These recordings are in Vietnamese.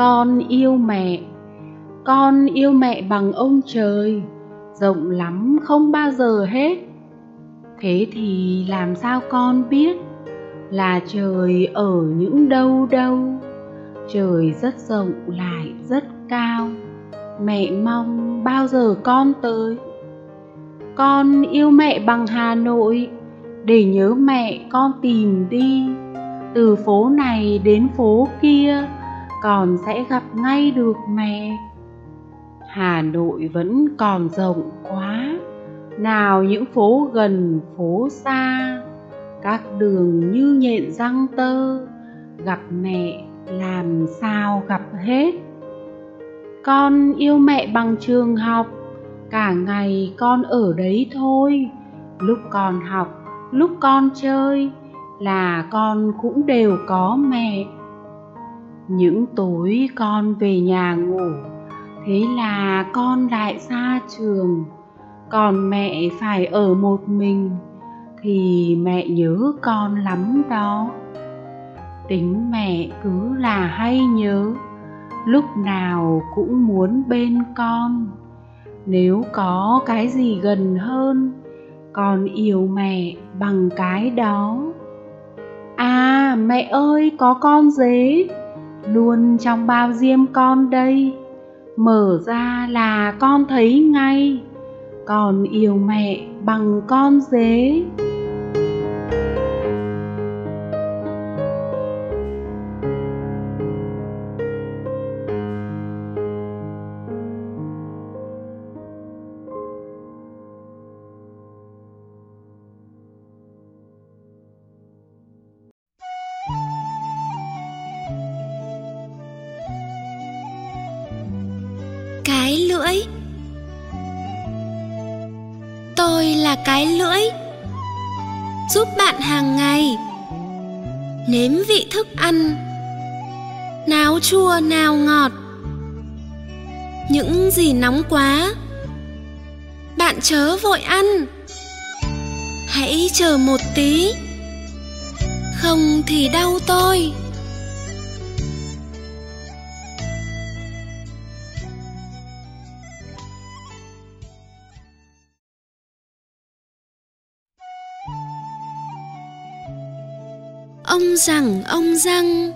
con yêu mẹ. Con yêu mẹ bằng ông trời, rộng lắm không bao giờ hết. Thế thì làm sao con biết là trời ở những đâu đâu? Trời rất rộng lại rất cao, mẹ mong bao giờ con tới? Con yêu mẹ bằng hà nội, để nhớ mẹ con tìm đi. Từ phố này đến phố kia còn sẽ gặp ngay được mẹ. Hà nội vẫn còn rộng quá. Nào những phố gần, phố xa. Các đường như nhện răng tơ. Gặp mẹ làm sao gặp hết. Con yêu mẹ bằng trường học. Cả ngày con ở đấy thôi. Lúc con học, lúc con chơi là con cũng đều có mẹ những tối con về nhà ngủ, thế là con lại xa trường. Còn mẹ phải ở một mình, thì mẹ nhớ con lắm đó. Tính mẹ cứ là hay nhớ, lúc nào cũng muốn bên con. Nếu có cái gì gần hơn, con yêu mẹ bằng cái đó. À mẹ ơi, có con dế luôn trong bao diêm con đây. Mở ra là con thấy ngay. Con yêu mẹ bằng con dế. Giúp bạn hàng ngày. Nếm vị thức ăn. Nào chua nào ngọt. Những gì nóng quá, bạn chớ vội ăn. Hãy chờ một tí. Không thì đau tôi. Ông rằng, ông răng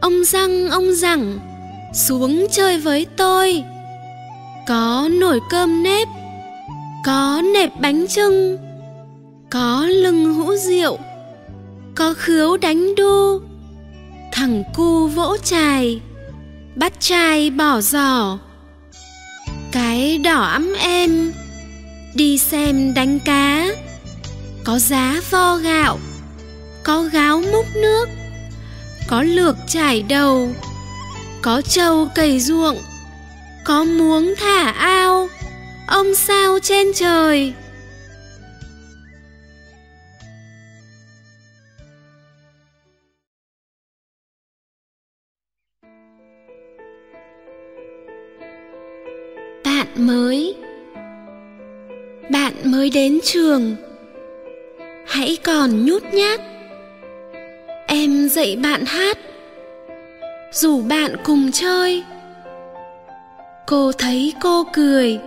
ông răng ông rằng, xuống chơi với tôi. Có nồi cơm nếp, có nệp bánh trưng, có lưng hũ rượu, có khứu đánh đu, thằng cu vỗ chài, bắt chài bỏ giỏ cái đỏ ấm em đi xem đánh cá, có giá vo gạo có gáo múc nước, có lược trải đầu, có trâu cày ruộng, có muống thả ao, ông sao trên trời. Bạn mới bạn mới đến trường. Hãy còn nhút nhát em dạy bạn hát. Rủ bạn cùng chơi, cô thấy cô cười.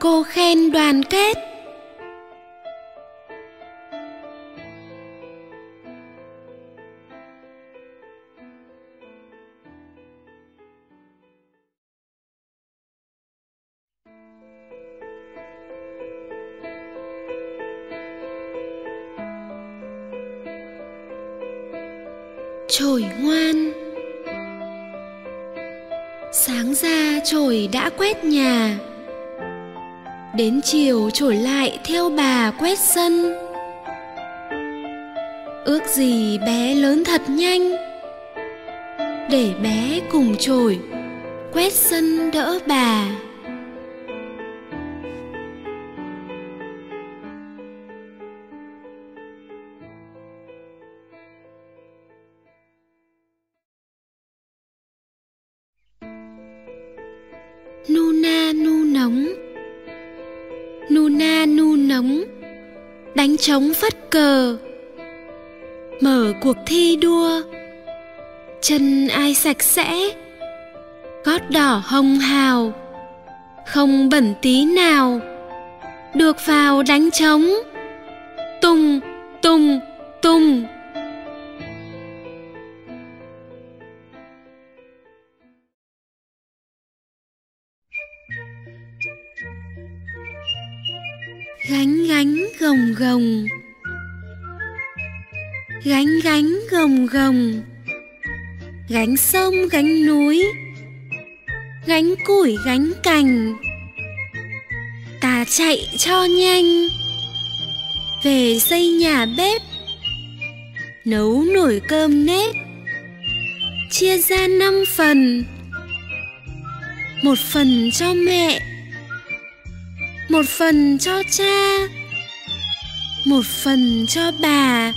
Cô khen đoàn kết. Đã quét nhà. Đến chiều trổi lại theo bà quét sân. Ước gì bé lớn thật nhanh. Để bé cùng trổi quét sân đỡ bà. Trống phất cờ. Mở cuộc thi đua. Chân ai sạch sẽ, gót đỏ hồng hào. Không bẩn tí nào, được vào đánh trống. Tung tung tung gồng. Gánh gánh gồng gồng. Gánh sông, gánh núi. Gánh củi, gánh cành. Ta chạy cho nhanh. Về xây nhà bếp. Nấu nồi cơm nếp. Chia ra năm phần. Một phần cho mẹ. Một phần cho cha một phần cho bà.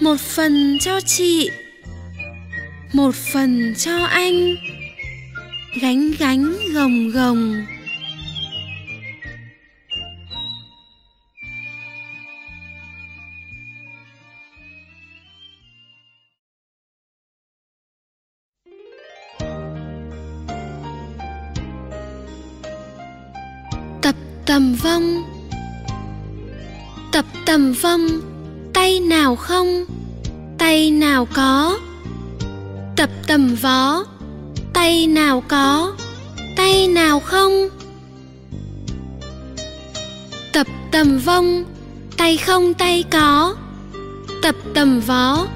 Một phần cho chị. Một phần cho anh. Gánh gánh, gồng gồng. Tập tầm vong tập tầm vong, tay nào không, tay nào có. Tập tầm vó, tay nào có, tay nào không. Tập tầm vong, tay không, tay có. Tập tầm vó,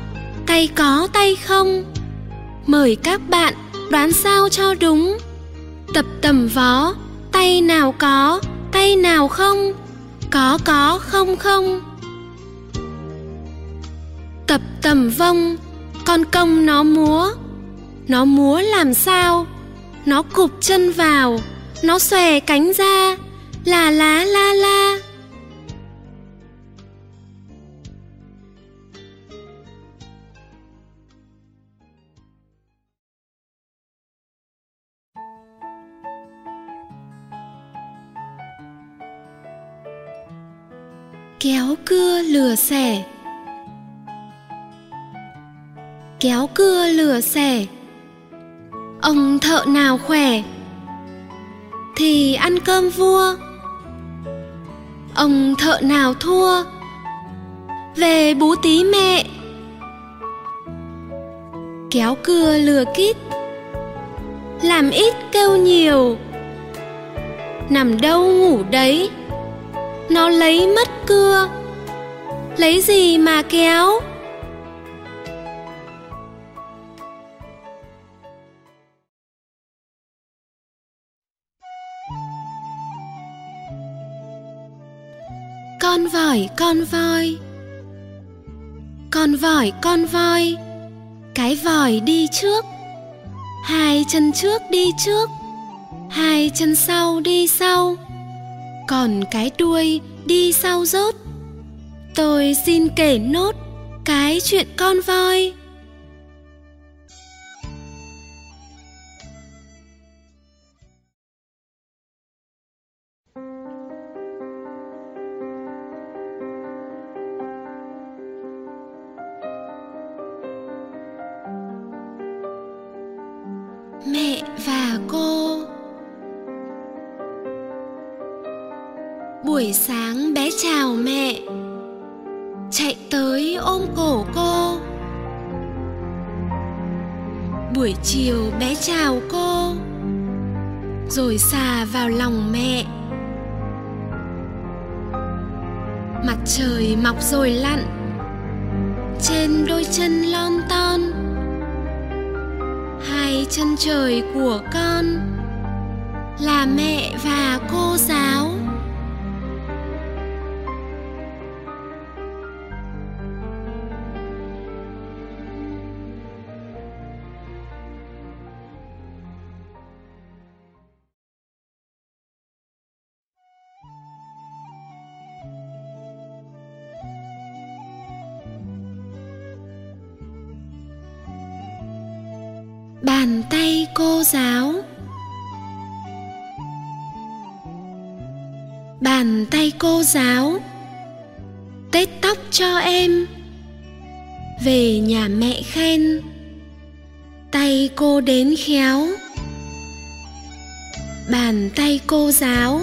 tay có, tay không. Mời các bạn đoán sao cho đúng. Tập tầm vó, tay nào có, tay nào không có có, không không. Tập tầm vông con công nó múa. Nó múa làm sao? Nó cụp chân vào, nó xòe cánh ra. Là lá la la. Kéo cưa lừa xẻ. Kéo cưa lừa xẻ. Ông thợ nào khỏe? Thì ăn cơm vua. Ông thợ nào thua? Về bú tí mẹ. Kéo cưa lừa kít. Làm ít kêu nhiều. Nằm đâu ngủ đấy? Nó lấy mất cưa. Lấy gì mà kéo? Con vòi, con voi con vòi, con voi cái vòi đi trước. Hai chân trước đi trước. Hai chân sau đi sau còn cái đuôi đi sau rốt. Tôi xin kể nốt cái chuyện con voi. Buổi sáng bé chào mẹ. Chạy tới ôm cổ cô. Buổi chiều bé chào cô. Rồi xà vào lòng mẹ. Mặt trời mọc rồi lặn trên đôi chân lon ton. Hai chân trời của con là mẹ và cô giáo. Cô giáo. Tết tóc cho em. Về nhà mẹ khen. Tay cô đến khéo. Bàn tay cô giáo.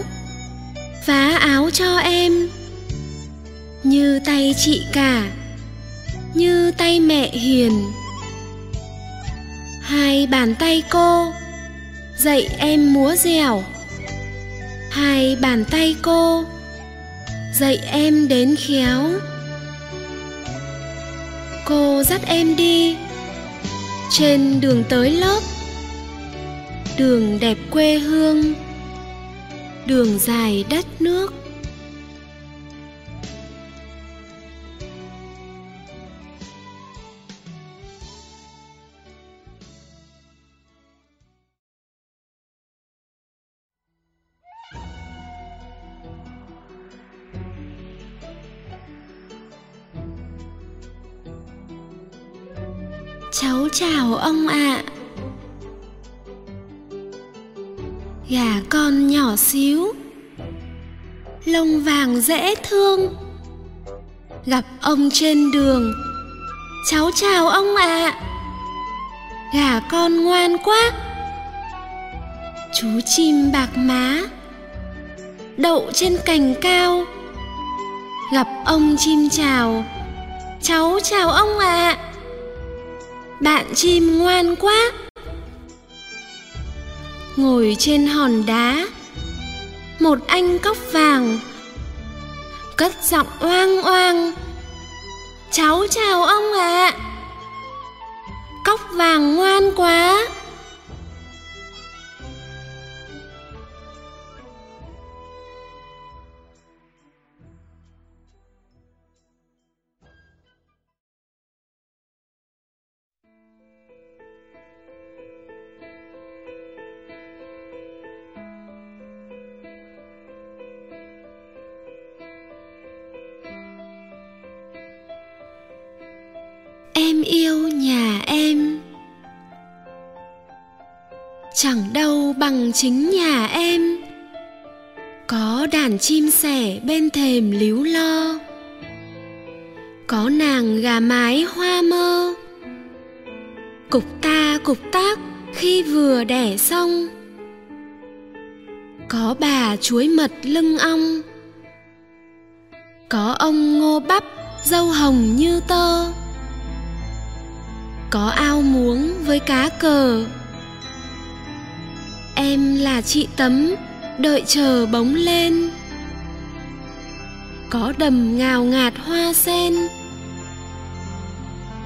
Vá áo cho em. Như tay chị cả. Như tay mẹ hiền. Hai bàn tay cô. Dạy em múa dẻo. Hai bàn tay cô dạy em đến khéo. Cô dắt em đi. Trên đường tới lớp. Đường đẹp quê hương. Đường dài đất nước. Dễ thương. Gặp ông trên đường, cháu chào ông ạ. À. gà con ngoan quá. Chú chim bạc má, đậu trên cành cao. Gặp ông chim chào, cháu chào ông ạ. À. bạn chim ngoan quá. Ngồi trên hòn đá, một anh cóc vàng cất giọng oang oang cháu chào ông ạ à. cóc vàng ngoan quá sẻ bên thềm líu lo. Có nàng gà mái hoa mơ. Cục ta cục tác khi vừa đẻ xong. Có bà chuối mật lưng ong. Có ông ngô bắp dâu hồng như tơ. Có ao muống với cá cờ. Em là chị tấm, đợi chờ bóng lên có đầm ngào ngạt hoa sen.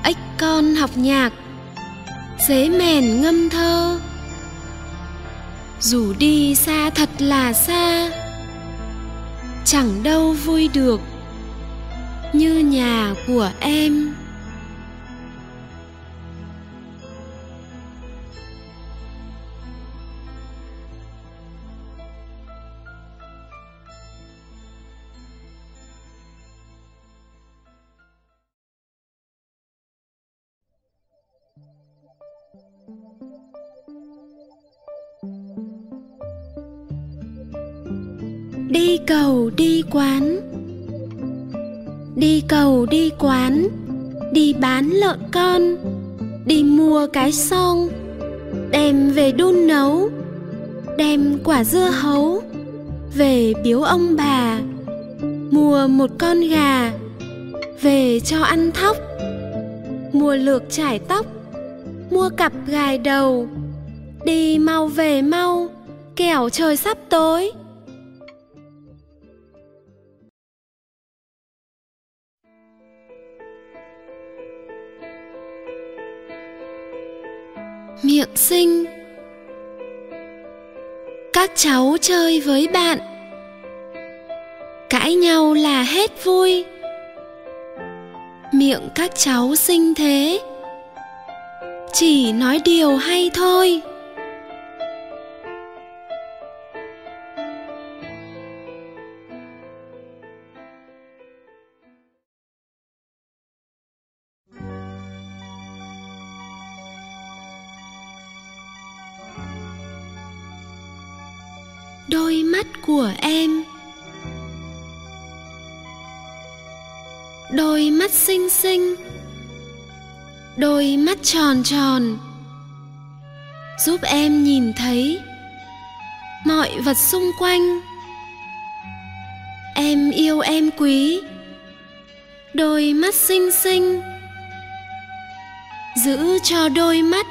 Ếch con học nhạc, dế mèn ngâm thơ. Dù đi xa thật là xa, chẳng đâu vui được như nhà của em. Con, đi mua cái son đem về đun nấu, đem quả dưa hấu về biếu ông bà, mua một con gà về cho ăn thóc, mua lược trải tóc, mua cặp gài đầu, đi mau về mau, kẻo trời sắp tối. Miệng xinh. Các cháu chơi với bạn. Cãi nhau là hết vui. Miệng các cháu xinh thế. Chỉ nói điều hay thôi. Xinh đôi mắt tròn tròn giúp em nhìn thấy mọi vật xung quanh. Em yêu em quý. Đôi mắt xinh xinh giữ cho đôi mắt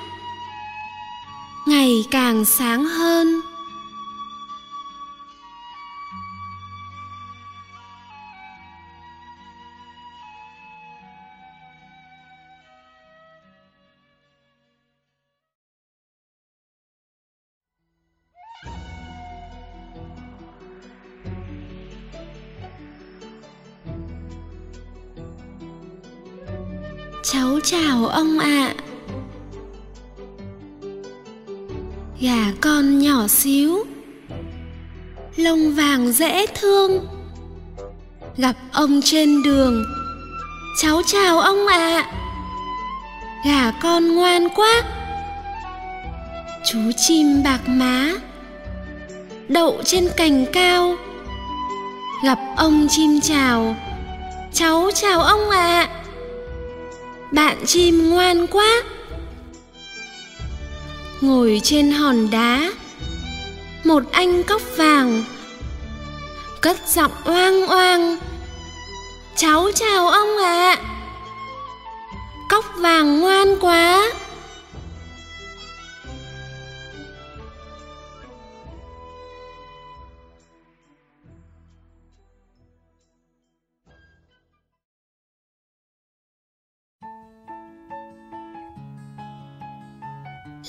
ngày càng sáng hơn. Nhỏ xíu. Lông vàng dễ thương. Gặp ông trên đường. Cháu chào ông ạ. À. gà con ngoan quá. Chú chim bạc má. Đậu trên cành cao. Gặp ông chim chào. Cháu chào ông ạ. À. bạn chim ngoan quá. Ngồi trên hòn đá một anh cóc vàng cất giọng oang oang, cháu chào ông ạ à. cóc vàng ngoan quá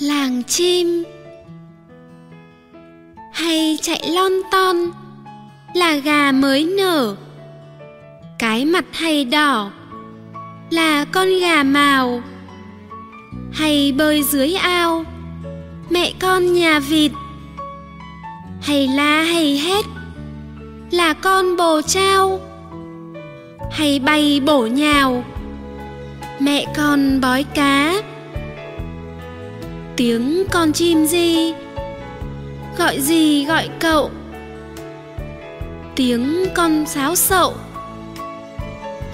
làng chim chạy lon ton. Là gà mới nở, cái mặt hay đỏ. Là con gà màu, hay bơi dưới ao. Mẹ con nhà vịt, hay la hay hét. Là con bồ trao, hay bay bổ nhào. Mẹ con bói cá, tiếng con chim gì gọi gì gọi cậu? Tiếng con sáo sậu.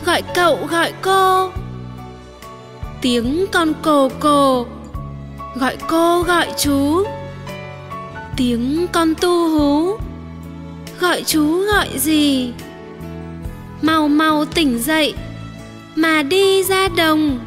Gọi cậu gọi cô. Tiếng con cồ cồ. Gọi cô gọi chú. Tiếng con tu hú. Gọi chú gọi gì? Mau mau tỉnh dậy, mà đi ra đồng.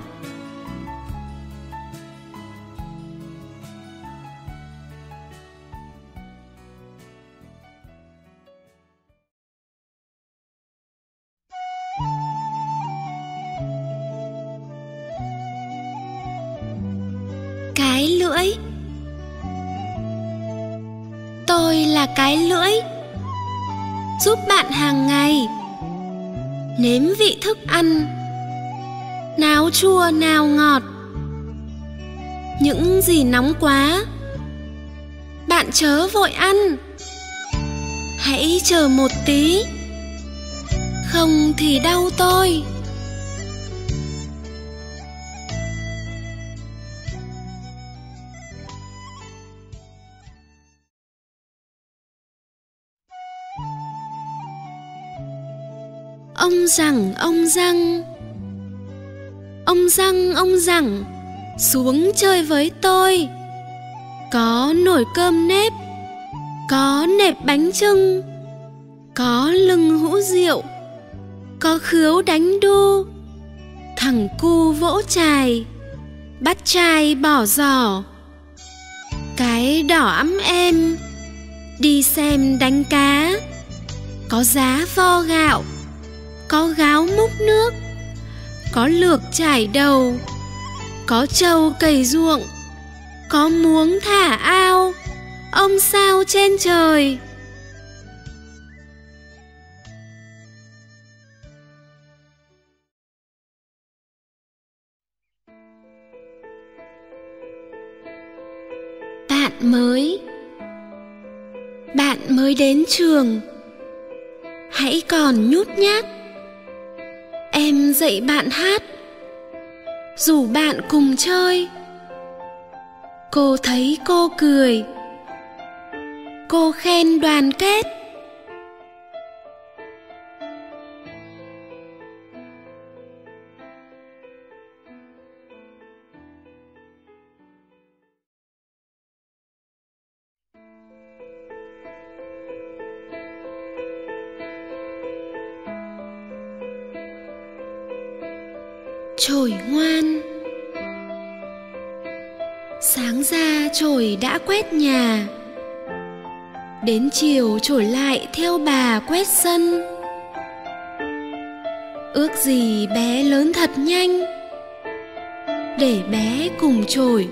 Chua nào ngọt. Những gì nóng quá, bạn chớ vội ăn. Hãy chờ một tí, không thì đau tôi. Ông rằng, ông răng ông răng, ông rằng xuống chơi với tôi. Có nồi cơm nếp, có nệp bánh trưng có lưng hũ rượu, có khứu đánh đu. Thằng cu vỗ chài, bắt chai bỏ giỏ cái đỏ ấm em đi xem đánh cá. Có giá vo gạo, có gáo múc nước có lược trải đầu, có trâu cày ruộng, có muống thả ao, ông sao trên trời. Bạn mới bạn mới đến trường. Hãy còn nhút nhát em dạy bạn hát. Rủ bạn cùng chơi, cô thấy cô cười. Cô khen đoàn kết. Trồi ngoan. Sáng ra trồi đã quét nhà. Đến chiều trổi lại theo bà quét sân. Ước gì bé lớn thật nhanh. Để bé cùng trổi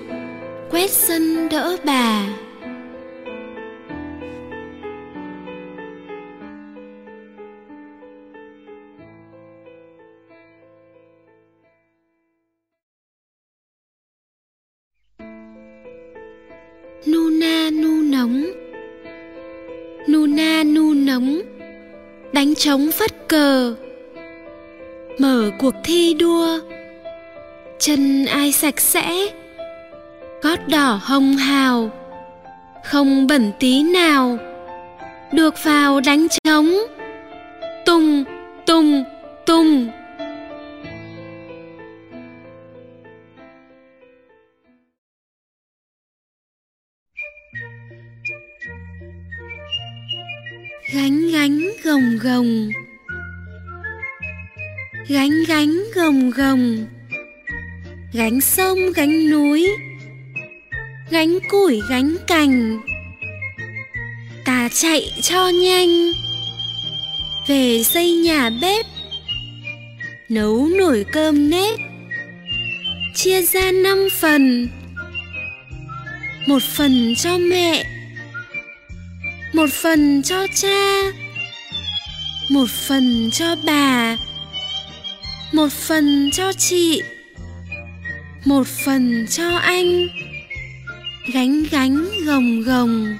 quét sân đỡ bà. Trống phất cờ. Mở cuộc thi đua. Chân ai sạch sẽ, gót đỏ hồng hào. Không bẩn tí nào, được vào đánh trống. Gồng gánh gánh gồng gồng, gánh sông gánh núi, gánh củi gánh cành. Ta chạy cho nhanh, về xây nhà bếp, nấu nồi cơm nếp, chia ra năm phần, một phần cho mẹ, một phần cho cha một phần cho bà. Một phần cho chị. Một phần cho anh. Gánh gánh, gồng gồng.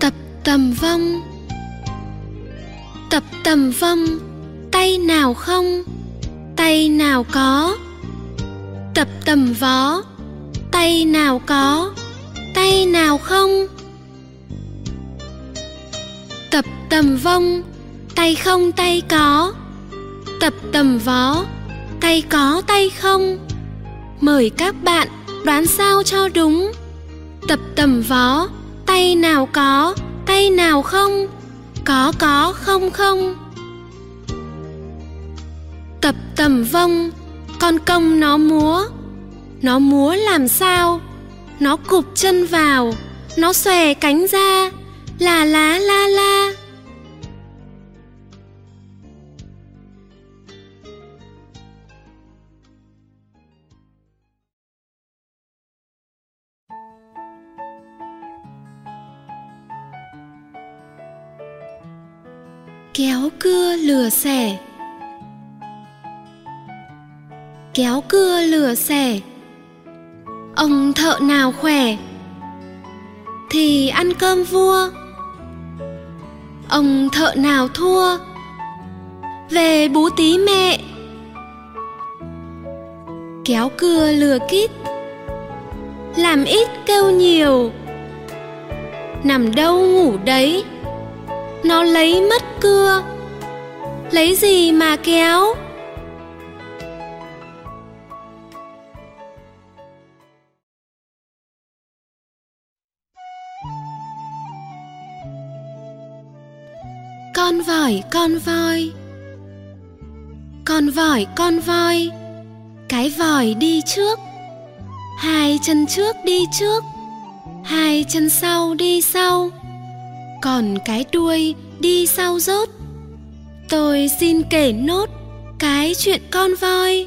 Tập tầm vong tập tầm vong, tay nào không, tay nào có. Tập tầm vó, tay nào có, tay nào không. Tập tầm vong, tay không, tay có. Tập tầm vó, tay có, tay không. Mời các bạn đoán sao cho đúng. Tập tầm vó, tay nào có, tay nào không có có, không không. Tập tầm vông con công nó múa. Nó múa làm sao? Nó cụp chân vào, nó xòe cánh ra. Là lá la la la. Lửa xẻ. Kéo cưa lừa xẻ. Ông thợ nào khỏe? Thì ăn cơm vua. Ông thợ nào thua? Về bú tí mẹ. Kéo cưa lừa kít. Làm ít kêu nhiều. Nằm đâu ngủ đấy? Nó lấy mất cưa lấy gì mà kéo? Con vỏi con voi. Con vỏi con voi. Cái vòi đi trước. Hai chân trước đi trước. Hai chân sau đi sau. Còn cái đuôi đi sau rốt tôi xin kể nốt cái chuyện con voi.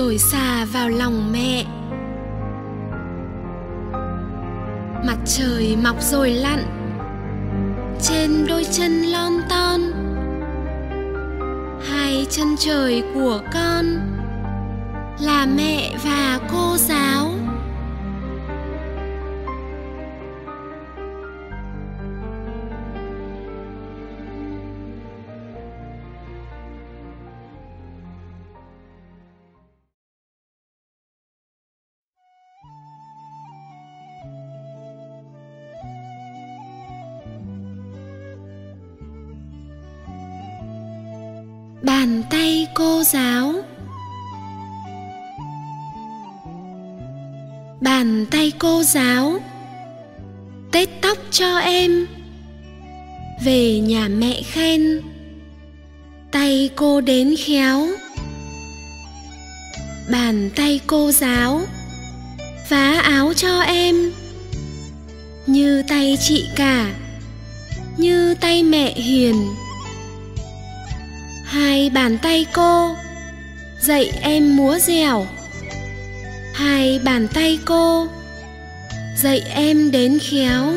Rồi xà vào lòng mẹ. Mặt trời mọc rồi lặn, trên đôi chân lon ton. Hai chân trời của con là mẹ và cô giáo. Bàn tay cô giáo. Tết tóc cho em. Về nhà mẹ khen. Tay cô đến khéo. Bàn tay cô giáo. Vá áo cho em. Như tay chị cả. Như tay mẹ hiền. Hai bàn tay cô. Dạy em múa dẻo hai bàn tay cô. Dạy em đến khéo.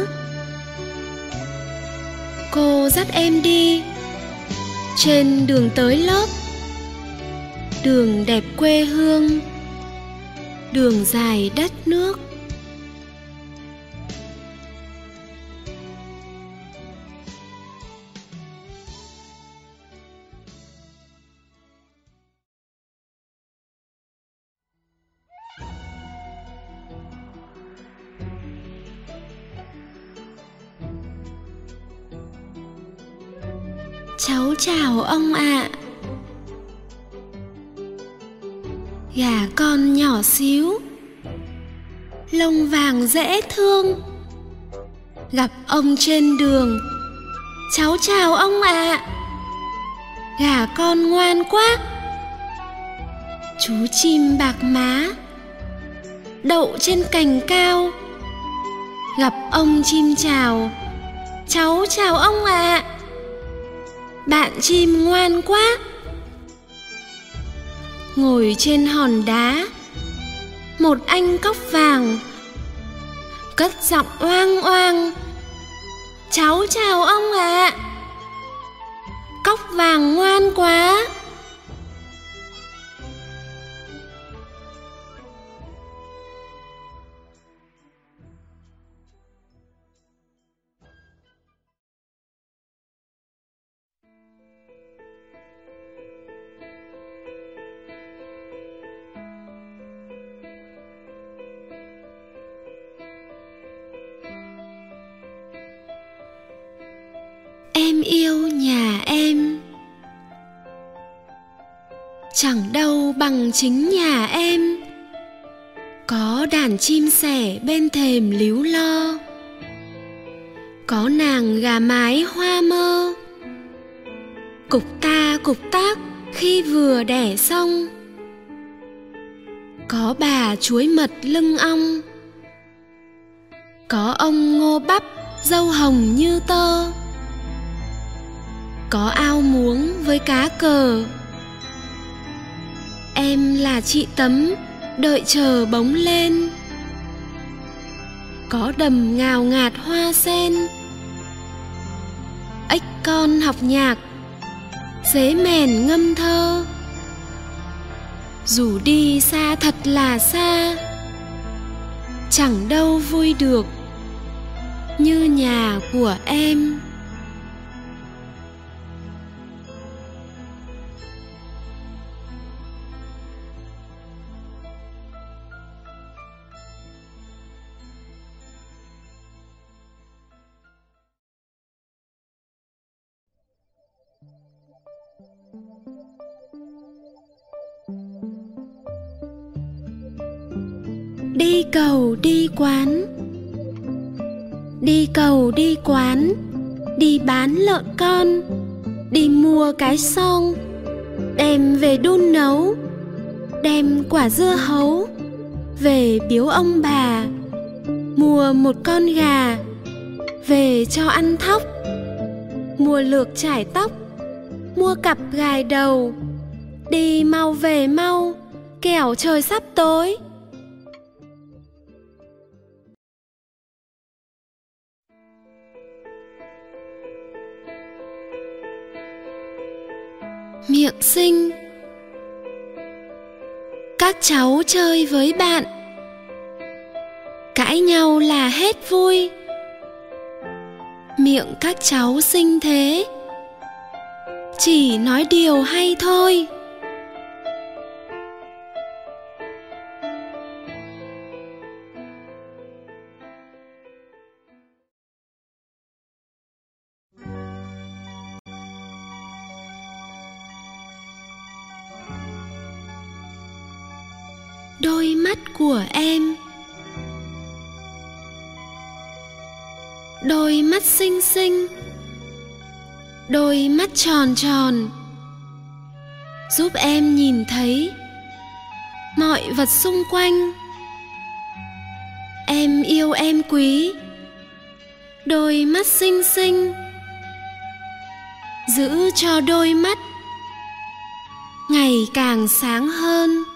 Cô dắt em đi. Trên đường tới lớp. Đường đẹp quê hương. Đường dài đất nước. Dễ thương. Gặp ông trên đường, cháu chào ông ạ. À. gà con ngoan quá. Chú chim bạc má, đậu trên cành cao. Gặp ông chim chào, cháu chào ông ạ. À bạn chim ngoan quá. Ngồi trên hòn đá, một anh cóc vàng cất giọng oang oang cháu chào ông ạ à. cóc vàng ngoan quá chẳng đâu bằng chính nhà em. Có đàn chim sẻ bên thềm líu lo. Có nàng gà mái hoa mơ. Cục ta cục tác khi vừa đẻ xong. Có bà chuối mật lưng ong. Có ông ngô bắp dâu hồng như tơ. Có ao muống với cá cờ em là chị tấm, đợi chờ bóng lên. Có đầm ngào ngạt hoa sen. Ếch con học nhạc, dế mèn ngâm thơ. Dù đi xa thật là xa, chẳng đâu vui được như nhà của em. Cầu đi quán. Đi cầu đi quán, đi bán lợn con, đi mua cái xong đem về đun nấu, đem quả dưa hấu về biếu ông bà, mua một con gà về cho ăn thóc, mua lược trải tóc, mua cặp gài đầu, đi mau về mau, kẻo trời sắp tối. Miệng xinh. Các cháu chơi với bạn. Cãi nhau là hết vui. Miệng các cháu xinh thế. Chỉ nói điều hay thôi. Của em. Đôi mắt xinh xinh, đôi mắt tròn tròn, giúp em nhìn thấy mọi vật xung quanh. Em yêu em quý, đôi mắt xinh xinh, giữ cho đôi mắt ngày càng sáng hơn.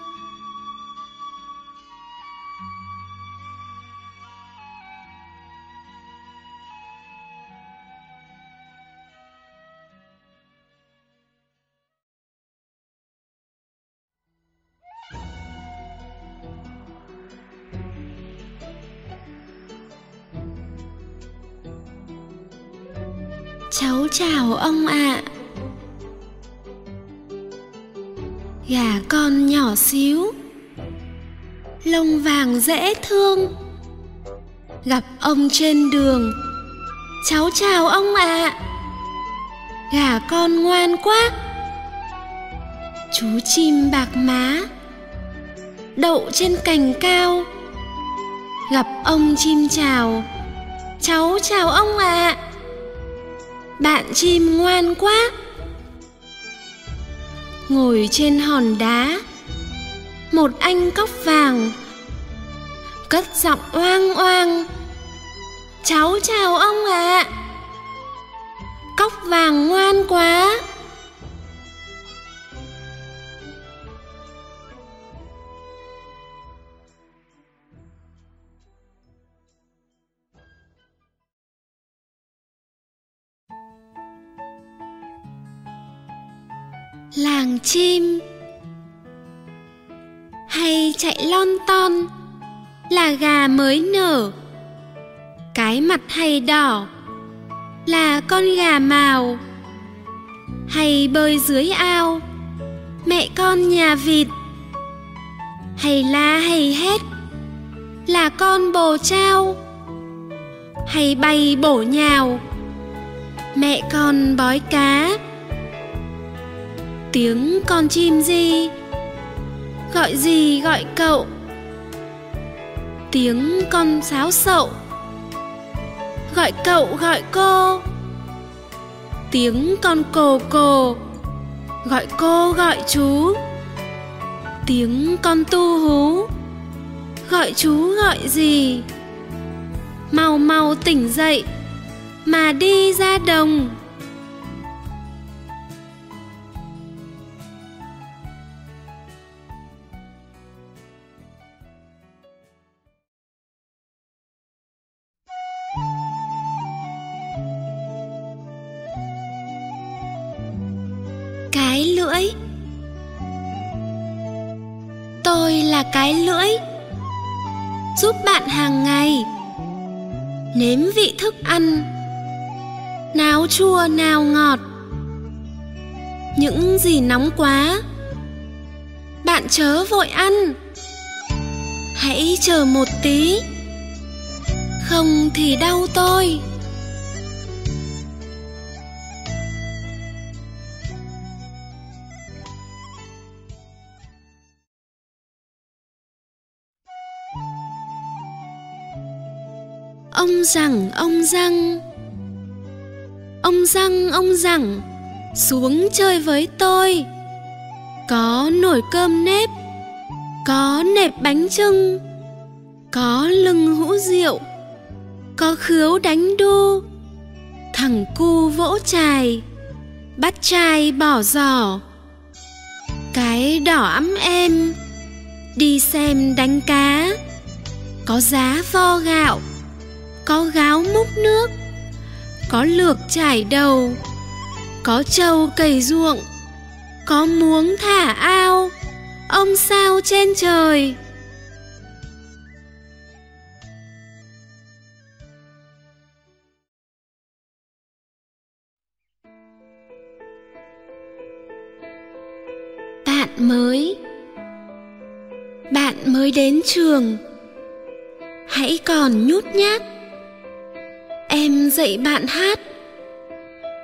Cháu chào ông ạ. À. gà con nhỏ xíu. Lông vàng dễ thương. Gặp ông trên đường. Cháu chào ông ạ. À. gà con ngoan quá. Chú chim bạc má. Đậu trên cành cao. Gặp ông chim chào. Cháu chào ông ạ. à bạn chim ngoan quá ngồi trên hòn đá, một anh cóc vàng, cất giọng oang oang, cháu chào ông ạ à. cóc vàng ngoan quá chim. Hay chạy lon ton, là gà mới nở. Cái mặt hay đỏ, là con gà màu. Hay bơi dưới ao, mẹ con nhà vịt. Hay la hay hét, là con bồ trao. Hay bay bổ nhào, mẹ con bói cá tiếng con chim gì? Gọi gì gọi cậu? Tiếng con sáo sậu. Gọi cậu gọi cô. Tiếng con cồ cồ. Gọi cô gọi chú. Tiếng con tu hú. Gọi chú gọi gì? Mau mau tỉnh dậy, mà đi ra đồng. Giúp bạn hàng ngày. Nếm vị thức ăn. Nào chua nào ngọt. Những gì nóng quá. Bạn chớ vội ăn. Hãy chờ một tí. Không thì đau tôi. Ông rằng, ông răng ông răng ông rằng, xuống chơi với tôi. Có nồi cơm nếp, có nệp bánh trưng, có lưng hũ rượu, có khứu đánh đu, thằng cu vỗ chài, bắt chài bỏ giỏ cái đỏ ấm em đi xem đánh cá, có giá vo gạo có gáo múc nước, có lược trải đầu, có trâu cày ruộng, có muống thả ao, ông sao trên trời. Bạn mới bạn mới đến trường. Hãy còn nhút nhát dạy bạn hát.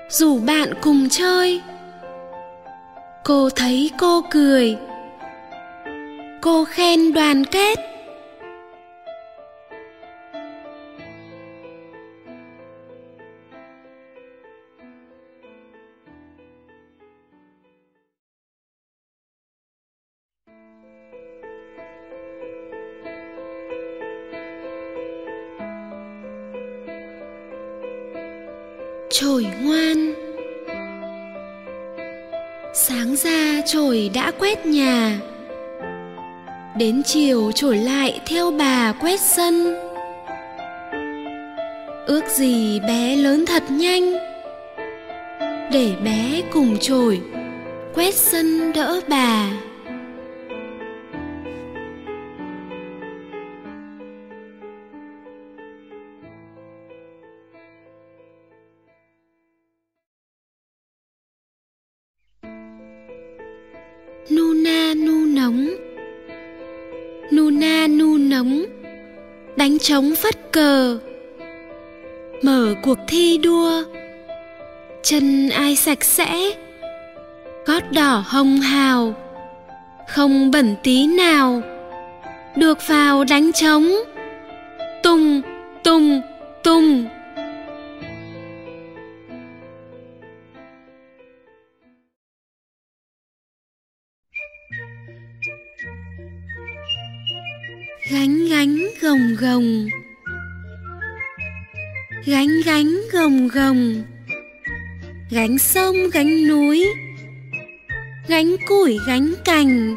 Rủ bạn cùng chơi, cô thấy cô cười. Cô khen đoàn kết. Đã quét nhà. Đến chiều trổi lại theo bà quét sân. Ước gì bé lớn thật nhanh. Để bé cùng trổi quét sân đỡ bà. Trống phất cờ. Mở cuộc thi đua. Chân ai sạch sẽ, gót đỏ hồng hào. Không bẩn tí nào, được vào đánh trống. Tung tung gánh gánh gồng gồng. Gánh gánh gồng gồng. Gánh sông, gánh núi. Gánh củi, gánh cành.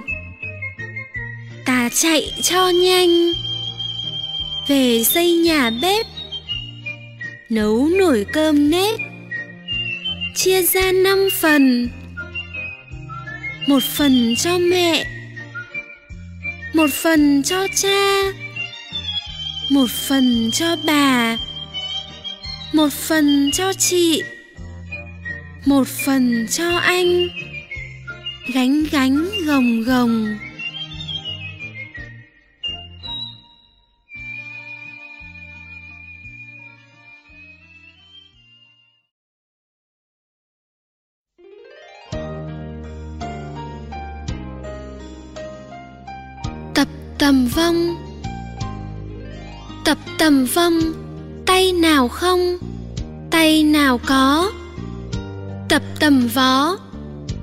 Ta chạy cho nhanh. Về xây nhà bếp. Nấu nồi cơm nếp. Chia ra năm phần. Một phần cho mẹ một phần cho cha, một phần cho bà, một phần cho chị, một phần cho anh. Gánh gánh gồng gồng. Tầm vong. Tập tầm vong, tay nào không, tay nào có. Tập tầm vó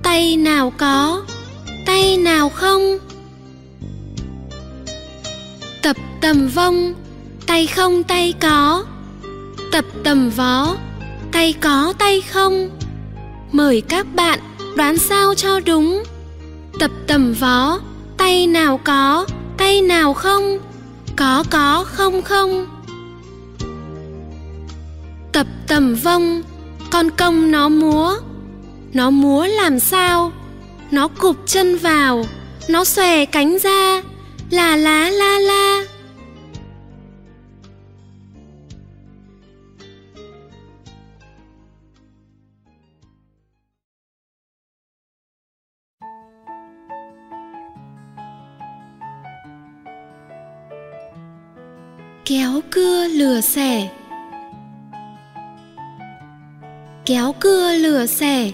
tay nào có, tay nào không. Tập tầm vong, tay không, tay có. Tập tầm vó tay có, tay không. Mời các bạn đoán sao cho đúng. Tập tầm vó tay nào có hay nào không? Có có, không không. Tập tầm vong con công nó múa. Nó múa làm sao? Nó cụp chân vào, nó xòe cánh ra. Là lá la la la. Cưa lừa xẻ. Kéo cưa lừa xẻ.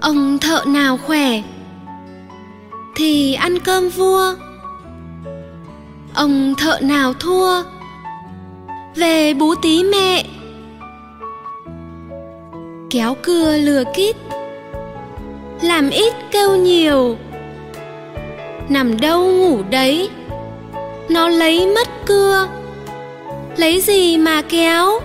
Ông thợ nào khỏe? Thì ăn cơm vua. Ông thợ nào thua? Về bú tí mẹ. Kéo cưa lừa kít. Làm ít kêu nhiều. Nằm đâu ngủ đấy? Nó lấy mất cưa lấy gì mà kéo?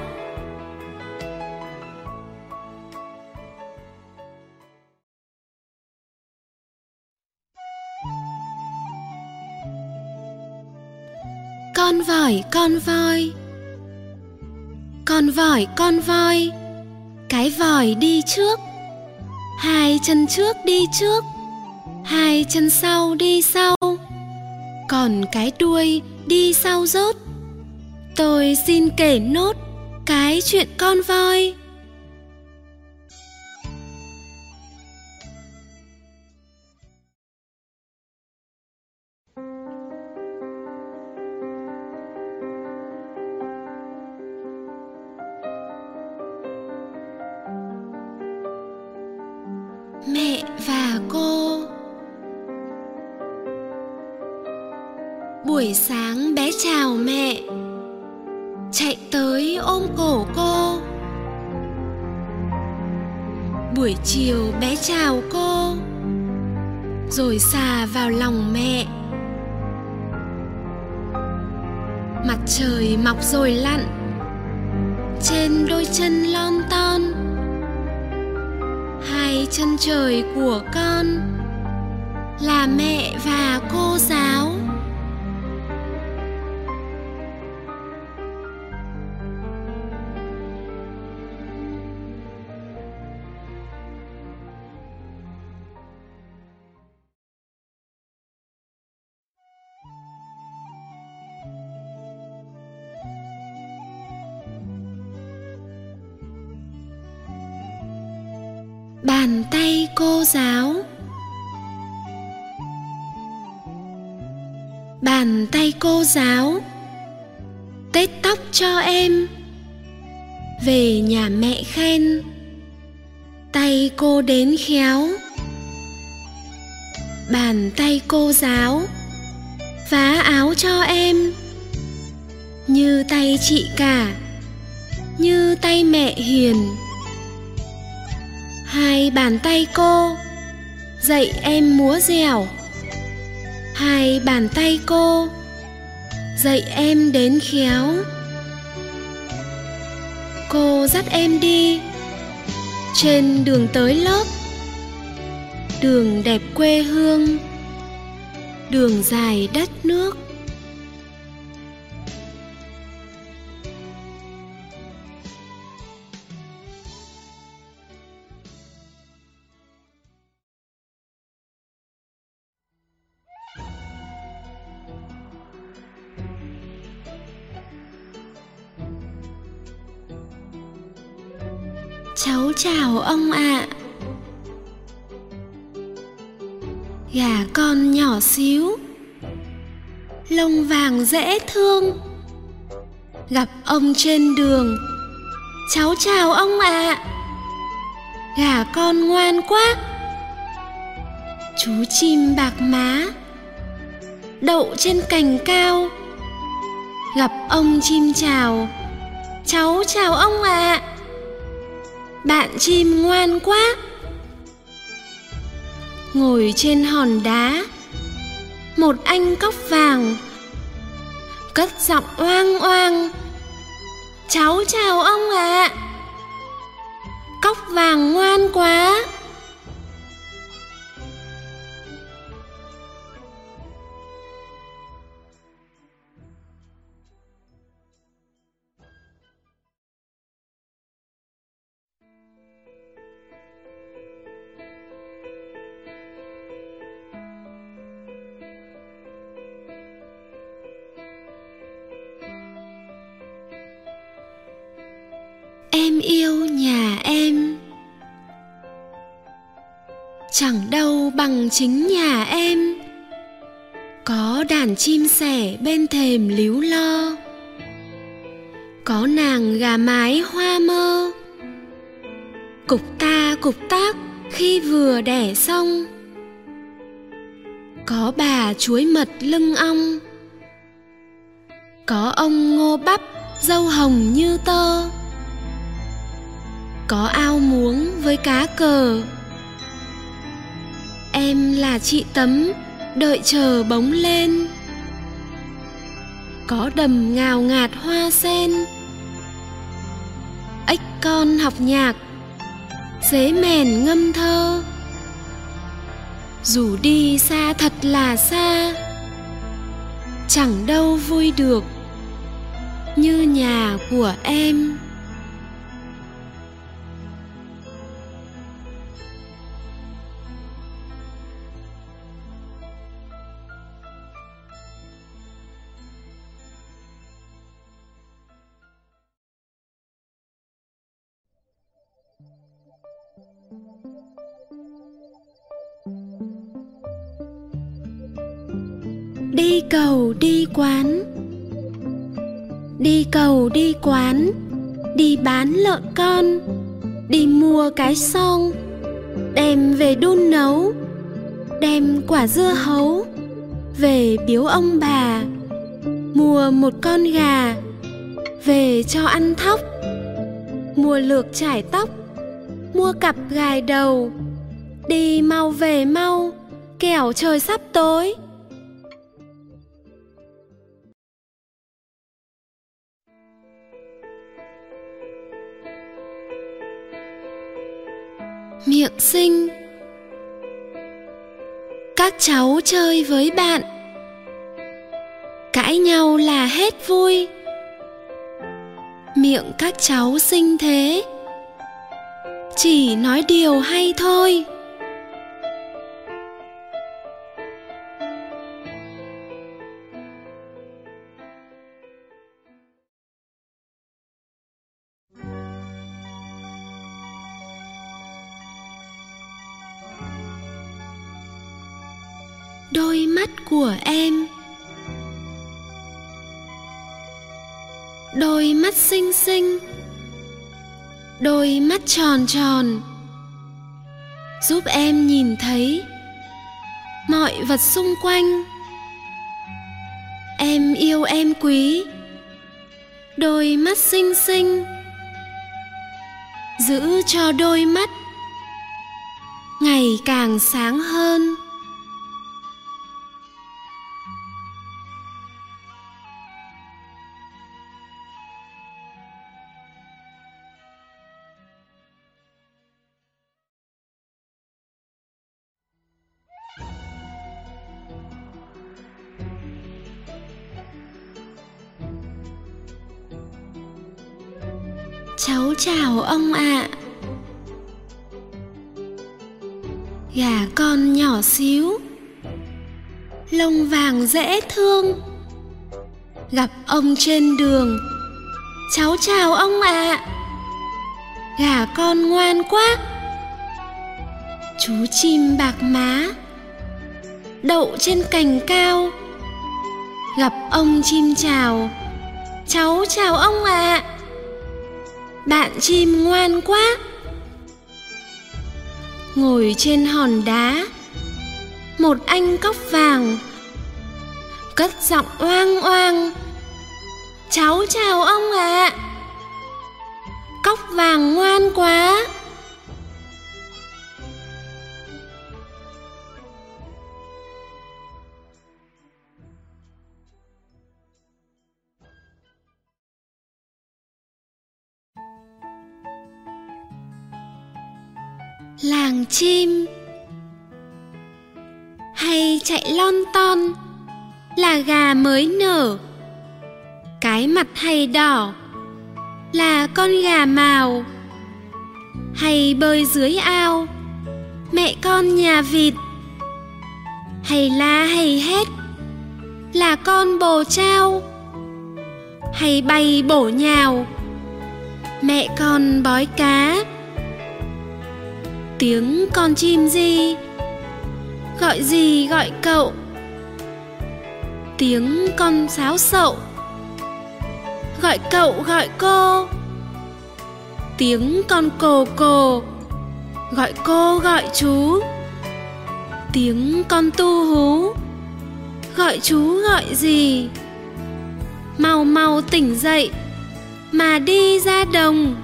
Con vỏi con voi con vỏi con voi cái vòi đi trước. Hai chân trước đi trước. Hai chân sau đi sau. Còn cái đuôi đi sau rốt tôi xin kể nốt cái chuyện con voi. Mẹ và cô. Buổi sáng rồi xà vào lòng mẹ. Mặt trời mọc rồi lặn, trên đôi chân lon ton. Hai chân trời của con là mẹ và cô giáo. Cô giáo. Tết tóc cho em. Về nhà mẹ khen. Tay cô đến khéo. Bàn tay cô giáo. Vá áo cho em. Như tay chị cả. Như tay mẹ hiền. Hai bàn tay cô. Dạy em múa dẻo. Hai bàn tay cô dạy em đến khéo. Cô dắt em đi trên đường tới lớp. Đường đẹp quê hương, đường dài đất nước. Gà con nhỏ xíu. Lông vàng dễ thương. Gặp ông trên đường. Cháu chào ông ạ. À. gà con ngoan quá. Chú chim bạc má. Đậu trên cành cao. Gặp ông chim chào. Cháu chào ông ạ. À bạn chim ngoan quá ngồi trên hòn đá một anh cóc vàng cất giọng oang oang, cháu chào ông ạ à. cóc vàng ngoan quá chính nhà em. Có đàn chim sẻ bên thềm líu lo. Có nàng gà mái hoa mơ. Cục ta cục tác khi vừa đẻ xong. Có bà chuối mật lưng ong. Có ông ngô bắp dâu hồng như tơ. Có ao muống với cá cờ em là chị tấm, đợi chờ bóng lên. Có đầm ngào ngạt hoa sen, ếch con học nhạc, dế mèn ngâm thơ. Dù đi xa thật là xa, chẳng đâu vui được như nhà của em. Đi quán. Đi cầu, đi quán, đi bán lợn con, đi mua cái xong đem về đun nấu, đem quả dưa hấu về biếu ông bà, mua một con gà về cho ăn thóc, mua lược trải tóc, mua cặp gài đầu, đi mau về mau, kẻo trời sắp tối. Miệng sinh các cháu chơi với bạn. Cãi nhau là hết vui. Miệng các cháu sinh thế. Chỉ nói điều hay thôi. Của em. Đôi mắt xinh xinh, đôi mắt tròn tròn, giúp em nhìn thấy mọi vật xung quanh. Em yêu em quý, đôi mắt xinh xinh, giữ cho đôi mắt ngày càng sáng hơn. Dễ thương. Gặp ông trên đường. Cháu chào ông ạ. À. gà con ngoan quá. Chú chim bạc má. Đậu trên cành cao. Gặp ông chim chào. Cháu chào ông ạ. À bạn chim ngoan quá. Ngồi trên hòn đá. Một anh cóc vàng cất giọng oang oang. Cháu chào ông ạ. À. cóc vàng ngoan quá. Làng chim hay chạy lon ton? Là gà mới nở. Cái mặt hay đỏ là con gà màu. Hay bơi dưới ao, mẹ con nhà vịt. Hay la hay hét, là con bồ trao. Hay bay bổ nhào, mẹ con bói cá. Tiếng con chim gì gọi gì gọi cậu? Tiếng con sáo sậu. Gọi cậu, gọi cô. Tiếng con cồ cồ. Gọi cô, gọi chú. Tiếng con tu hú. Gọi chú, gọi gì? Mau mau tỉnh dậy. Mà đi ra đồng.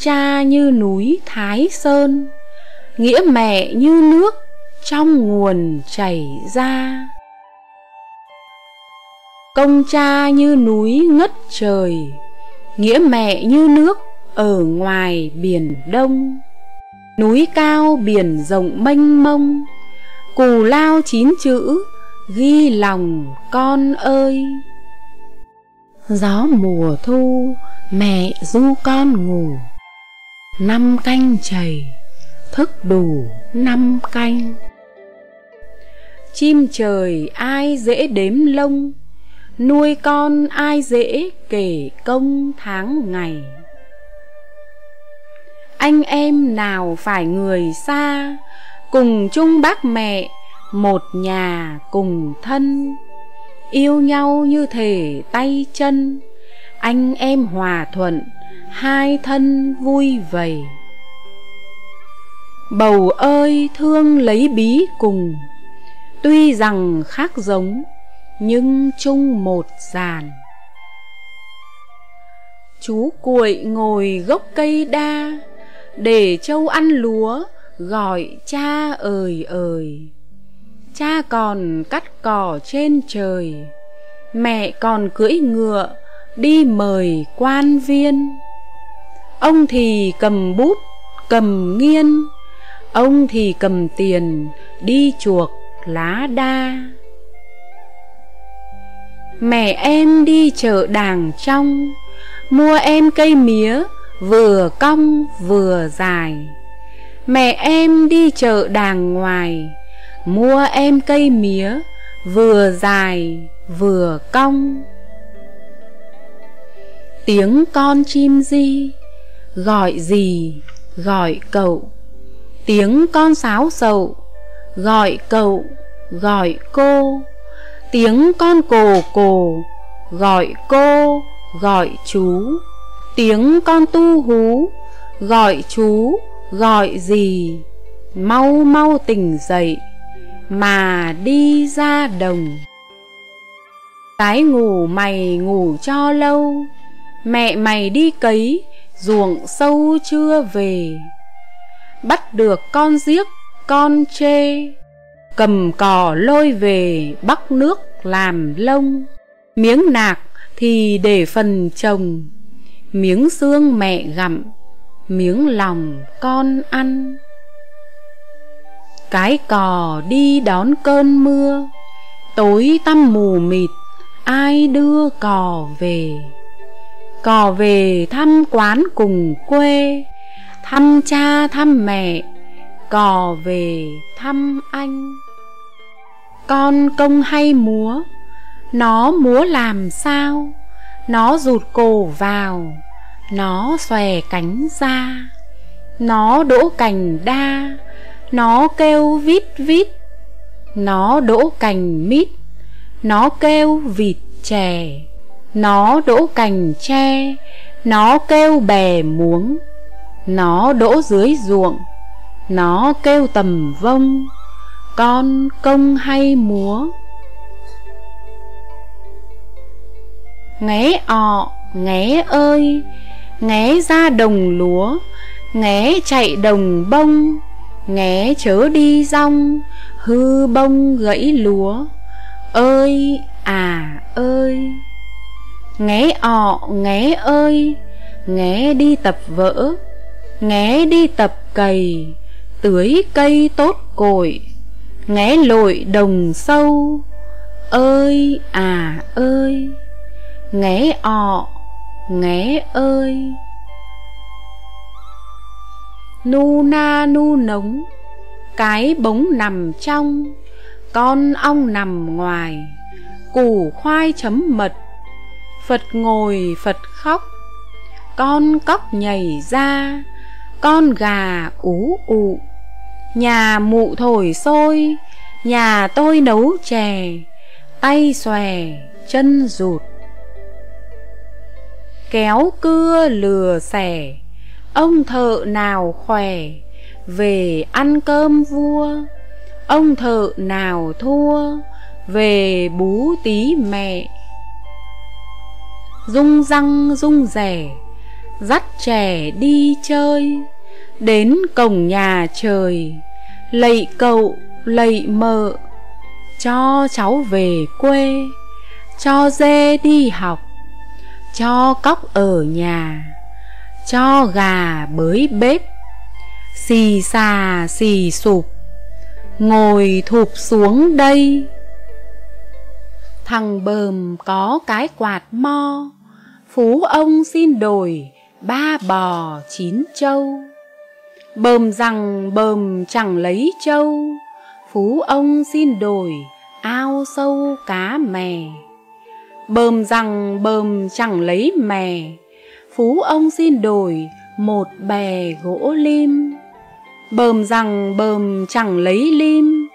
Cha như núi Thái Sơn, nghĩa mẹ như nước trong nguồn chảy ra. Công cha như núi ngất trời, nghĩa mẹ như nước ở ngoài biển đông. Núi cao biển rộng mênh mông, cù lao chín chữ ghi lòng con ơi. Gió mùa thu mẹ du con ngủ Năm canh chảy thức đủ năm canh. Chim trời ai dễ đếm lông, Nuôi con ai dễ kể công tháng ngày. Anh em nào phải người xa, Cùng chung bác mẹ, Một nhà cùng thân. Yêu nhau như thể tay chân. Anh em hòa thuận, Hai thân vui vầy. Bầu ơi, thương lấy bí cùng. Tuy rằng khác giống, Nhưng chung một giàn Chú cuội ngồi gốc cây đa, Để châu ăn lúa, Gọi cha ơi ơi. Cha còn cắt cỏ trên trời, Mẹ còn cưỡi ngựa Đi mời quan viên. Ông thì cầm bút, Cầm nghiên. Ông thì cầm tiền, Đi chuộc lá đa. Mẹ em đi chợ đàng trong, Mua em cây mía, Vừa cong vừa dài. Mẹ em đi chợ đàng ngoài, Mua em cây mía, Vừa dài vừa cong. Tiếng con chim di, Gọi gì, gọi cậu. Tiếng con sáo sầu Gọi cậu, gọi cô. Tiếng con cồ cồ, Gọi cô, gọi chú. Tiếng con tu hú, Gọi chú, gọi gì. Mau mau tỉnh dậy, Mà đi ra đồng. Cái ngủ mày ngủ cho lâu. Mẹ mày đi cấy, Ruộng sâu chưa về. Bắt được con giếc, con chê. Cầm cò lôi về, bắc nước làm lông. Miếng nạc thì để phần chồng Miếng xương mẹ gặm, Miếng lòng con ăn. Cái cò đi đón cơn mưa. Tối tăm mù mịt, Ai đưa cò về? Cò về thăm quán cùng quê, Thăm cha thăm mẹ, Cò về thăm anh. Con công hay múa, Nó múa làm sao? Nó rụt cổ vào, Nó xòe cánh ra. Nó đỗ cành đa, Nó kêu vít vít. Nó đỗ cành mít, Nó kêu vịt chè. Nó đỗ cành tre Nó kêu bè muống Nó đỗ dưới ruộng Nó kêu tầm vông Con công hay múa. Nghé ọ, nghé ơi Nghé ra đồng lúa Nghé chạy đồng bông Nghé chớ đi rong Hư bông gãy lúa. Ơi à ơi. Nghé ọ, nghé ơi, Nghé đi tập vỡ, Nghé đi tập cày, Tưới cây tốt cội, Nghé lội đồng sâu. Ơi à ơi, Nghé ọ, Nghé ơi. Nu na nu nống Cái bóng nằm trong, Con ong nằm ngoài, Củ khoai chấm mật Phật ngồi, Phật khóc. Con cóc nhảy ra, Con gà ú ụ. Nhà mụ thổi sôi Nhà tôi nấu chè, Tay xòe, chân rụt. Kéo cưa lừa xẻ, Ông thợ nào khỏe, Về ăn cơm vua. Ông thợ nào thua, Về bú tí mẹ. Rung răng, rung rẻ dắt trẻ đi chơi, đến cổng nhà trời, lạy cậu, lạy mợ, cho cháu về quê, cho dê đi học, cho cóc ở nhà, cho gà bới bếp, xì xà, xì sụp, ngồi thụp xuống đây. Thằng bờm có cái quạt mo phú ông xin đổi ba bò chín trâu. Bờm rằng bờm chẳng lấy trâu. Phú ông xin đổi ao sâu cá mè. Bờm rằng bờm chẳng lấy mè. Phú ông xin đổi một bè gỗ lim. Bờm rằng bờm chẳng lấy lim.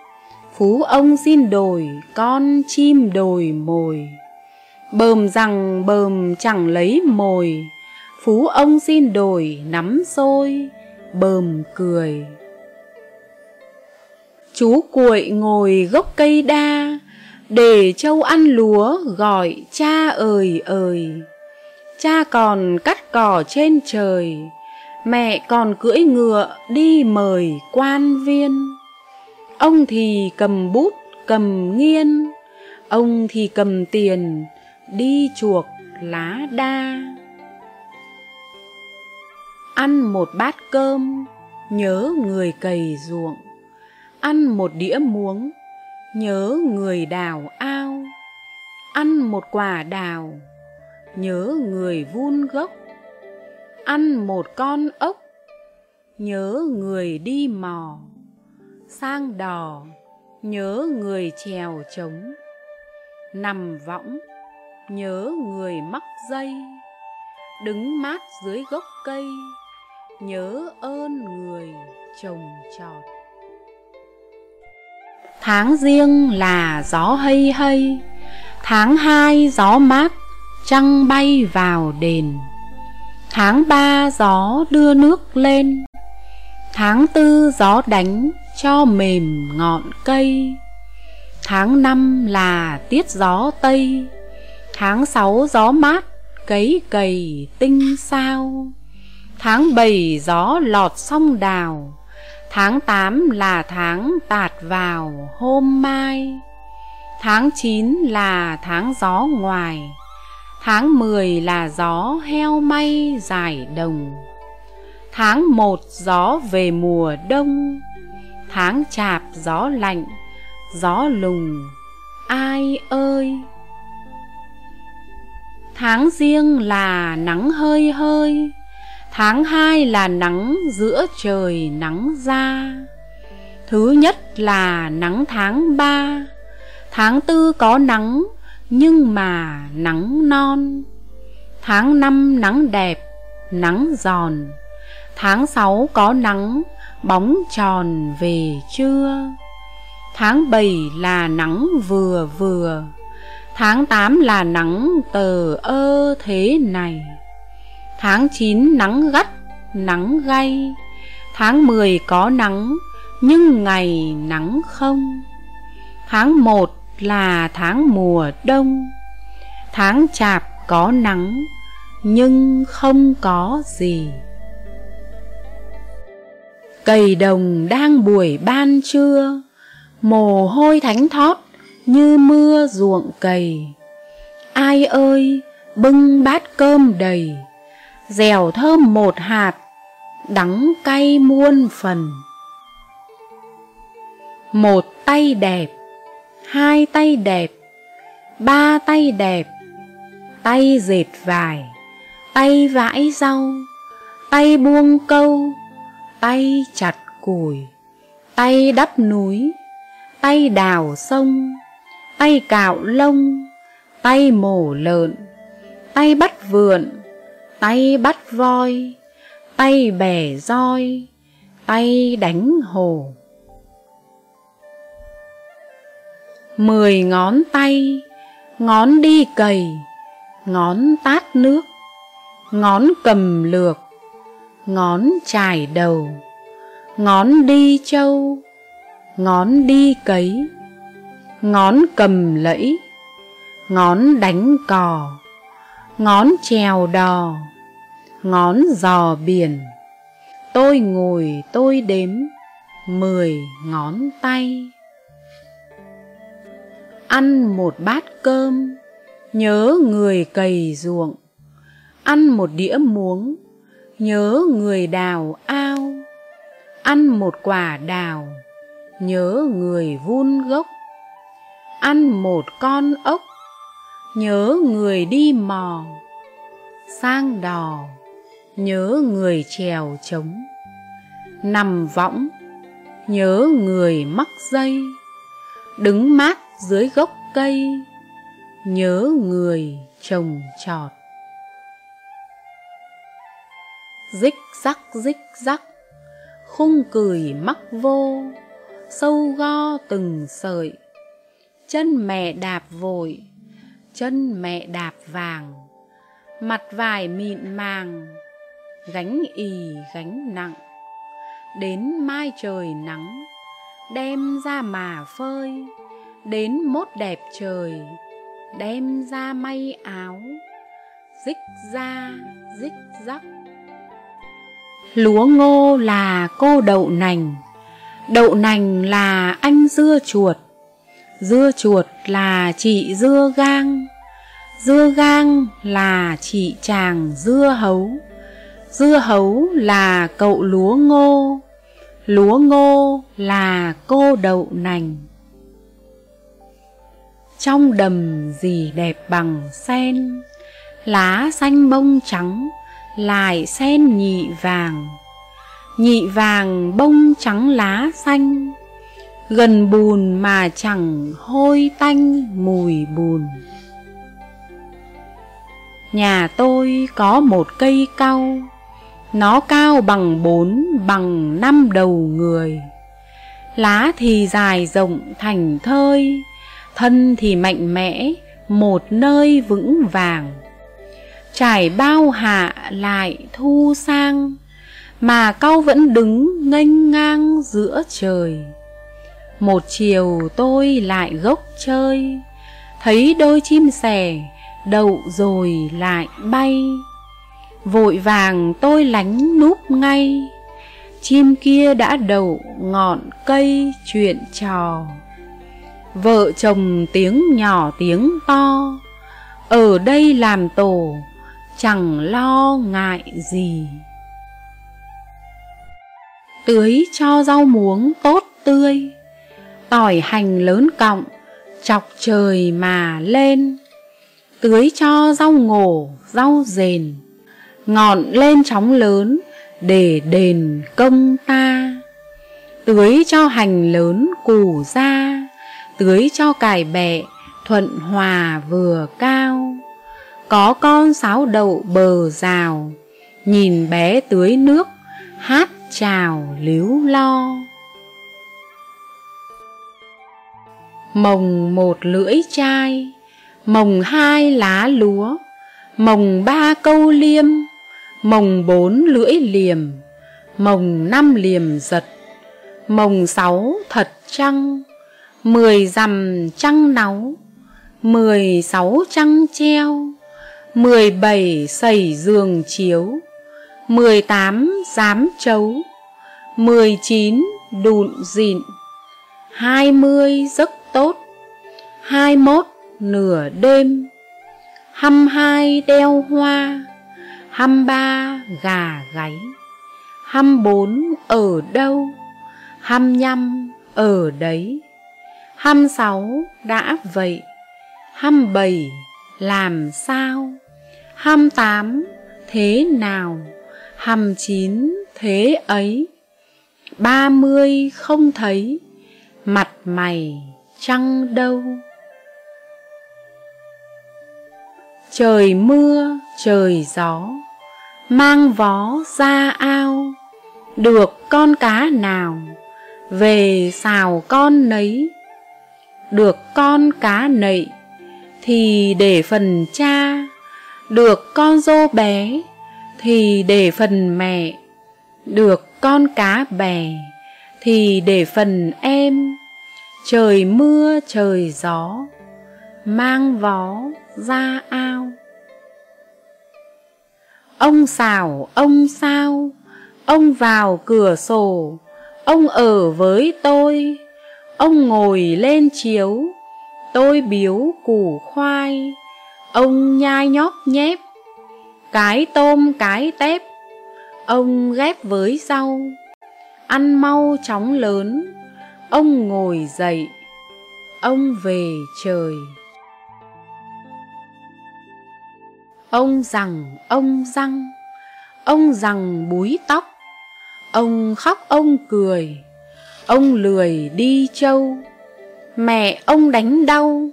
Phú ông xin đổi con chim đồi mồi bờm rằng bờm chẳng lấy mồi. Phú ông xin đổi, nắm xôi bờm cười. Chú cuội ngồi gốc cây đa, để châu ăn lúa, gọi cha ơi ơi. Cha còn cắt cỏ trên trời, mẹ còn cưỡi ngựa đi mời quan viên. Ông thì cầm bút, cầm nghiên, ông thì cầm tiền đi chuộc lá đa. Ăn một bát cơm, nhớ người cày ruộng. Ăn một đĩa muống, nhớ người đào ao. Ăn một quả đào, nhớ người vun gốc. Ăn một con ốc, nhớ người đi mò. Sang đò, nhớ người trèo trống. Nằm võng nhớ người mắc dây. Đứng mát dưới gốc cây, nhớ ơn người trồng trọt. Tháng riêng là gió hây hây, tháng hai gió mát, trăng bay vào đền. Tháng ba gió đưa nước lên, tháng tư gió đánh cho mềm ngọn cây. Tháng năm là tiết gió tây tháng sáu gió mát, cấy cầy tinh sao. Tháng bảy gió lọt sông đào, tháng tám là tháng tạt vào hôm mai. Tháng chín là tháng gió ngoài, tháng mười là gió heo may dài đồng. Tháng một gió về mùa đông, tháng chạp gió lạnh, gió lùng, ai ơi tháng riêng là nắng hơi hơi, tháng hai là nắng giữa trời nắng ra. Thứ nhất là nắng tháng ba, tháng tư có nắng nhưng mà nắng non. Tháng năm nắng đẹp, nắng giòn, tháng sáu có nắng bóng tròn về trưa. Tháng bảy là nắng vừa vừa tháng tám là nắng tờ ơ thế này. Tháng chín nắng gắt, nắng gay. Tháng mười có nắng, nhưng ngày nắng không. Tháng một là tháng mùa đông. Tháng chạp có nắng, nhưng không có gì. Cầy đồng đang buổi ban trưa, mồ hôi thánh thót như mưa ruộng cầy ai ơi, bưng bát cơm đầy dẻo thơm một hạt, đắng cay muôn phần. Một tay đẹp, hai tay đẹp, ba tay đẹp, tay dệt vải, tay vãi rau, tay buông câu, tay chặt củi, tay đắp núi, tay đào sông tay cạo lông, tay mổ lợn, tay bắt vượn, tay bắt voi, tay bẻ roi, tay đánh hồ mười ngón tay, ngón đi cầy, ngón tát nước, ngón cầm lược, ngón chải đầu, ngón đi châu ngón đi cấy ngón cầm lẫy, ngón đánh cò, ngón trèo đò, ngón giò biển. Tôi ngồi, tôi đếm mười ngón tay. Ăn một bát cơm, nhớ người cày ruộng. Ăn một đĩa muống, nhớ người đào ao. Ăn một quả đào, nhớ người vun gốc ăn một con ốc, nhớ người đi mò sang đò, nhớ người trèo trống, nằm võng, nhớ người mắc dây, đứng mát dưới gốc cây, nhớ người trồng trọt. Rích rắc rích rắc, khung cười mắc vô, sâu go từng sợi chân mẹ đạp vội, chân mẹ đạp vàng. Mặt vải mịn màng, gánh ì gánh nặng. Đến mai trời nắng, đem ra mà phơi. Đến mốt đẹp trời, đem ra may áo. Dích ra dích rắc. Lúa ngô là cô đậu nành đậu nành là anh dưa chuột dưa chuột là chị dưa gang. Dưa gang là chị chàng dưa hấu. Dưa hấu là cậu lúa ngô. Lúa ngô là cô đậu nành. Trong đầm gì đẹp bằng sen, lá xanh bông trắng, lại sen nhị vàng. Nhị vàng bông trắng lá xanh gần bùn mà chẳng hôi tanh mùi bùn. Nhà tôi có một cây cau, nó cao bằng bốn, bằng năm đầu người. Lá thì dài rộng thành thơi, thân thì mạnh mẽ, một nơi vững vàng. Trải bao hạ lại thu sang, mà cau vẫn đứng nghênh ngang giữa trời một chiều tôi lại gốc chơi. Thấy đôi chim sẻ, đậu rồi lại bay. Vội vàng tôi lánh núp ngay. Chim kia đã đậu ngọn cây chuyện trò. Vợ chồng tiếng nhỏ tiếng to. Ở đây làm tổ, chẳng lo ngại gì. Tưới cho rau muống tốt tươi tỏi hành lớn cọng, chọc trời mà lên. Tưới cho rau ngổ, rau rền ngọn lên chóng lớn để đền công ta. Tưới cho hành lớn củ ra, tưới cho cải bẹ thuận hòa vừa cao. Có con sáo đậu bờ rào, nhìn bé tưới nước, hát chào líu lo. Mồng một lưỡi chai, mồng hai lá lúa, mồng ba câu liêm, mồng bốn lưỡi liềm, mồng năm liềm giật, mồng sáu thật trăng, mười dằm trăng náu, mười sáu trăng treo, mười bảy sẩy giường chiếu, mười tám dám chấu, mười chín đụn dịn, hai mươi giấc hai mốt nửa đêm. Hăm hai đeo hoa, hăm ba gà gáy, hăm bốn ở đâu, hăm nhăm ở đấy. Hăm sáu đã vậy, hăm bảy làm sao, hăm tám thế nào, hăm chín thế ấy. Ba mươi không thấy mặt mày trăng đâu. Trời mưa, trời gió, mang vó ra ao. Được con cá nào, về xào con nấy. Được con cá nậy, thì để phần cha. Được con dô bé, thì để phần mẹ. Được con cá bè, thì để phần em. Trời mưa, trời gió mang vó ra ao. Ông xào, ông sao, ông vào cửa sổ, ông ở với tôi, ông ngồi lên chiếu, tôi biếu củ khoai, ông nhai nhóp nhép, cái tôm cái tép, ông ghép với rau, ăn mau chóng lớn, ông ngồi dậy, ông về trời. Ông rằng ông răng, ông rằng búi tóc, ông khóc ông cười, ông lười đi châu, mẹ ông đánh đau,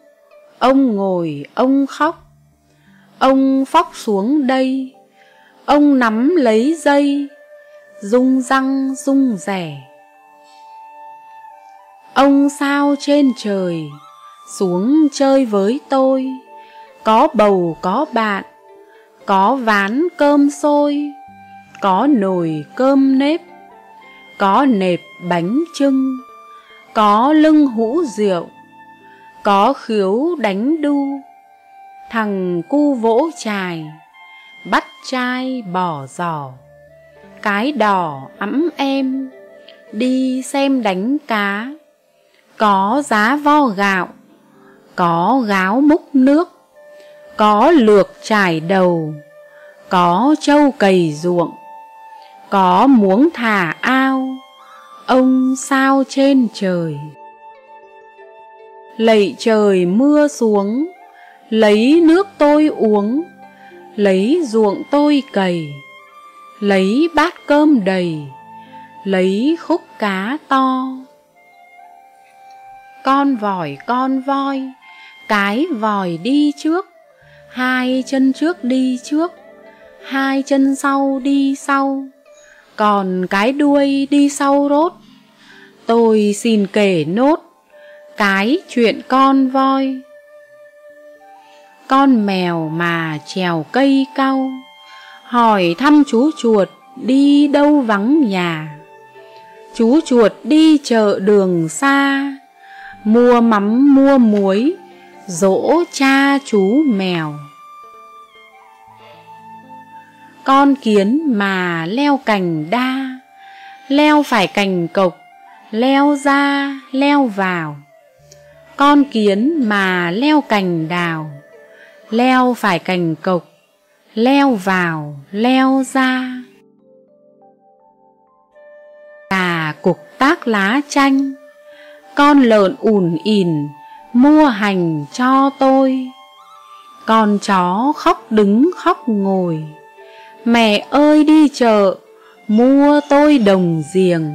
ông ngồi ông khóc, ông phóc xuống đây, ông nắm lấy dây, rung răng rung rẻ. Ông sao trên trời, xuống chơi với tôi, có bầu có bạn, có ván cơm sôi, có nồi cơm nếp, có nệp bánh trưng, có lưng hũ rượu, có khiếu đánh đu, thằng cu vỗ chài, bắt trai bỏ giỏ cái đỏ ấm em, đi xem đánh cá, có giá vo gạo, có gáo múc nước, có lược trải đầu, có trâu cày ruộng, có muống thả ao, ông sao trên trời. Lạy trời mưa xuống, lấy nước tôi uống, lấy ruộng tôi cày, lấy bát cơm đầy, lấy khúc cá to. Con vòi con voi, cái vòi đi trước, hai chân trước đi trước, hai chân sau đi sau, còn cái đuôi đi sau rốt. Tôi xin kể nốt cái chuyện con voi. Con mèo mà trèo cây cau, hỏi thăm chú chuột đi đâu vắng nhà. Chú chuột đi chợ đường xa, mua mắm mua muối, dỗ cha chú mèo con kiến mà leo cành đa, leo phải cành cộc, leo ra, leo vào. Con kiến mà leo cành đào, leo phải cành cộc, leo vào, leo ra. Cà cục tác lá chanh, con lợn ùn ỉn mua hành cho tôi. Con chó khóc đứng khóc ngồi mẹ ơi đi chợ, mua tôi đồng giềng.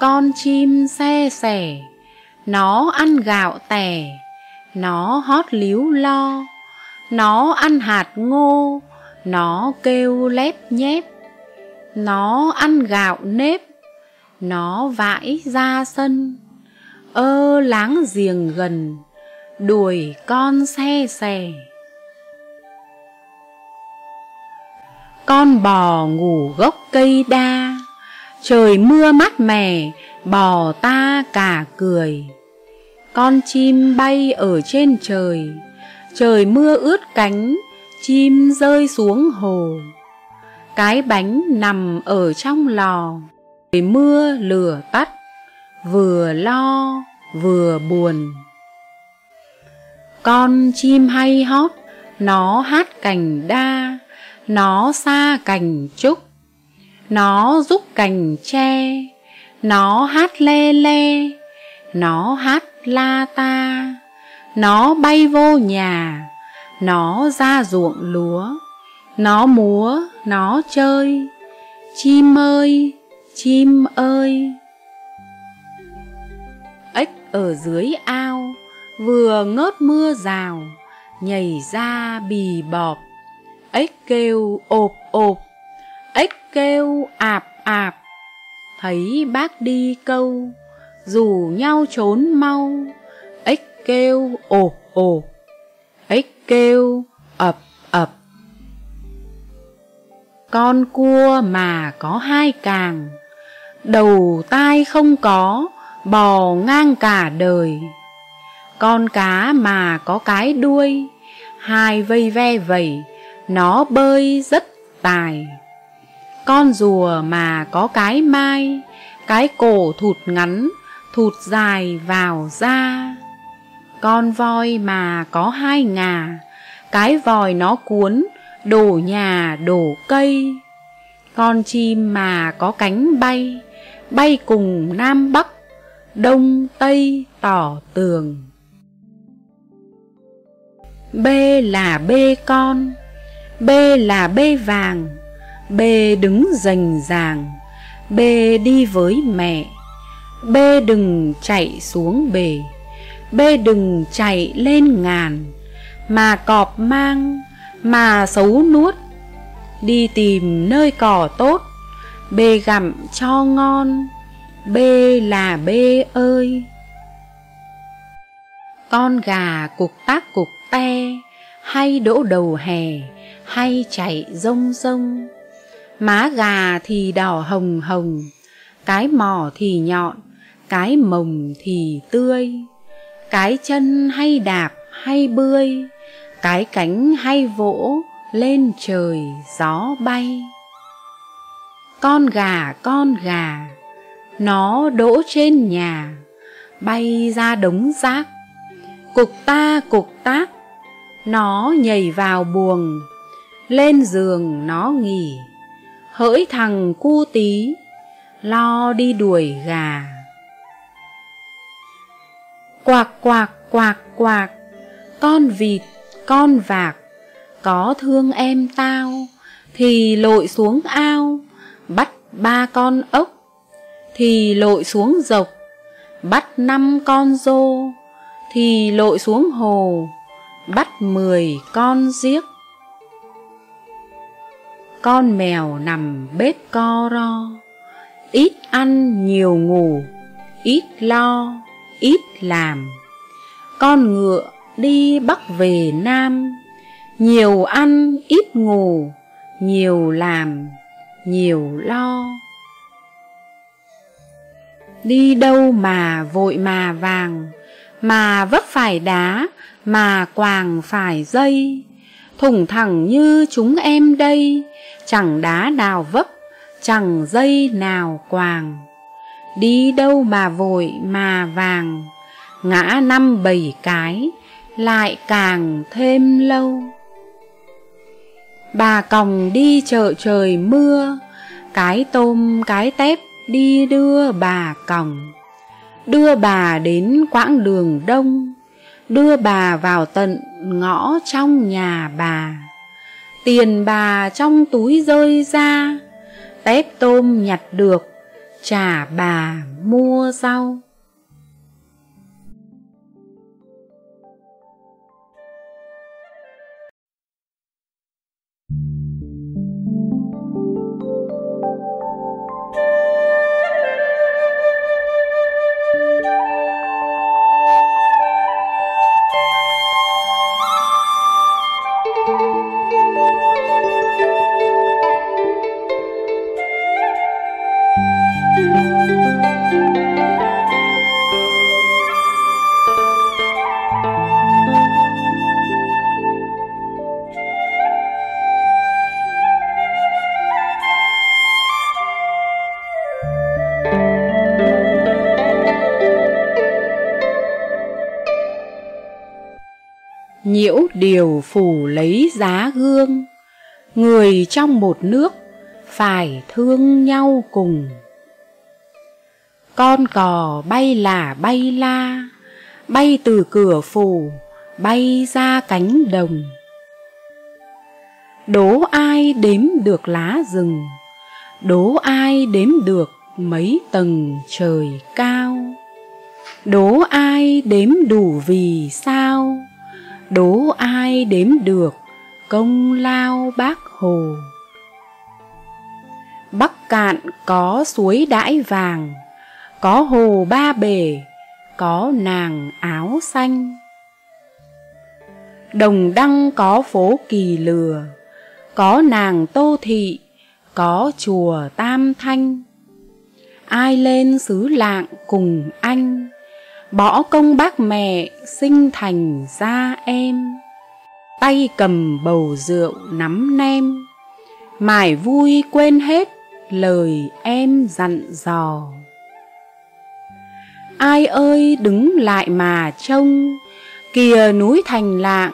Con chim xe sẻ, nó ăn gạo tẻ, nó hót líu lo. Nó ăn hạt ngô, nó kêu lép nhép. Nó ăn gạo nếp, nó vãi ra sân. Ơ láng giềng gần đuổi con xe xè. Con bò ngủ gốc cây đa, trời mưa mát mẻ, bò ta cả cười. Con chim bay ở trên trời trời mưa ướt cánh, chim rơi xuống hồ. Cái bánh nằm ở trong lò, trời mưa lửa tắt, vừa lo vừa buồn con chim hay hót, nó hát cành đa, nó xa cành trúc, nó giúp cành tre, nó hát le le, nó hát la ta, nó bay vô nhà, nó ra ruộng lúa, nó múa, nó chơi. Chim ơi chim ơi. Ếch ở dưới ao vừa ngớt mưa rào, nhảy ra bì bọp. Ếch kêu ộp ộp, ếch kêu ạp ạp. Thấy bác đi câu, rủ nhau trốn mau. Ếch kêu ộp ộp, ếch kêu ập ập. Con cua mà có hai càng, đầu tai không có, bò ngang cả đời. Con cá mà có cái đuôi, hai vây ve vẩy, nó bơi rất tài. Con rùa mà có cái mai, cái cổ thụt ngắn, thụt dài vào da. Con voi mà có hai ngà, cái vòi nó cuốn, đổ nhà đổ cây. Con chim mà có cánh bay, bay cùng Nam Bắc, Đông Tây tỏ tường. B là bê con, B là bê vàng, B đứng rành ràng, B đi với mẹ, B đừng chạy xuống bể, B đừng chạy lên ngàn, mà cọp mang, mà xấu nuốt, đi tìm nơi cỏ tốt, B gặm cho ngon, B là B ơi. Con gà cục tác cục te, hay đỗ đầu hè, hay chạy rông rông. Má gà thì đỏ hồng hồng, cái mỏ thì nhọn, cái mồng thì tươi. Cái chân hay đạp hay bươi, cái cánh hay vỗ lên trời gió bay. Con gà con gà, nó đỗ trên nhà, bay ra đống rác. Cục ta cục tác, nó nhảy vào buồng, lên giường nó nghỉ. Hỡi thằng cu tí, lo đi đuổi gà. Quạc quạc quạc quạc, con vịt, con vạc, có thương em tao, thì lội xuống ao, bắt ba con ốc, thì lội xuống dọc, bắt năm con rô, thì lội xuống hồ, bắt mười con giếc. Con mèo nằm bếp co ro, ít ăn nhiều ngủ, ít lo, ít làm. Con ngựa đi bắc về nam, nhiều ăn ít ngủ, nhiều làm, nhiều lo. Đi đâu mà vội mà vàng, mà vấp phải đá, mà quàng phải dây. Thủng thẳng như chúng em đây, chẳng đá nào vấp, chẳng dây nào quàng. Đi đâu mà vội mà vàng, ngã năm bảy cái, lại càng thêm lâu. Bà còng đi chợ trời mưa, cái tôm cái tép đi đưa bà còng. Đưa bà đến quãng đường đông, đưa bà vào tận ngõ trong nhà bà. Tiền bà trong túi rơi ra, tép tôm nhặt được, trả bà mua rau. Nhiễu điều phủ lấy giá gương người trong một nước phải thương nhau cùng. Con cò bay là bay la, bay từ cửa phủ bay ra cánh đồng. Đố ai đếm được lá rừng, đố ai đếm được mấy tầng trời cao. Đố ai đếm đủ vì sao đố ai đếm được công lao bác hồ? Bắc cạn có suối đãi vàng, có hồ ba bể, có nàng áo xanh. Đồng đăng có phố kỳ lừa, có nàng tô thị, có chùa tam thanh. Ai lên xứ lạng cùng anh? Bỏ công bác mẹ sinh thành ra em. Tay cầm bầu rượu nắm nem. Mải vui quên hết lời em dặn dò. Ai ơi đứng lại mà trông, Kìa núi thành lạng,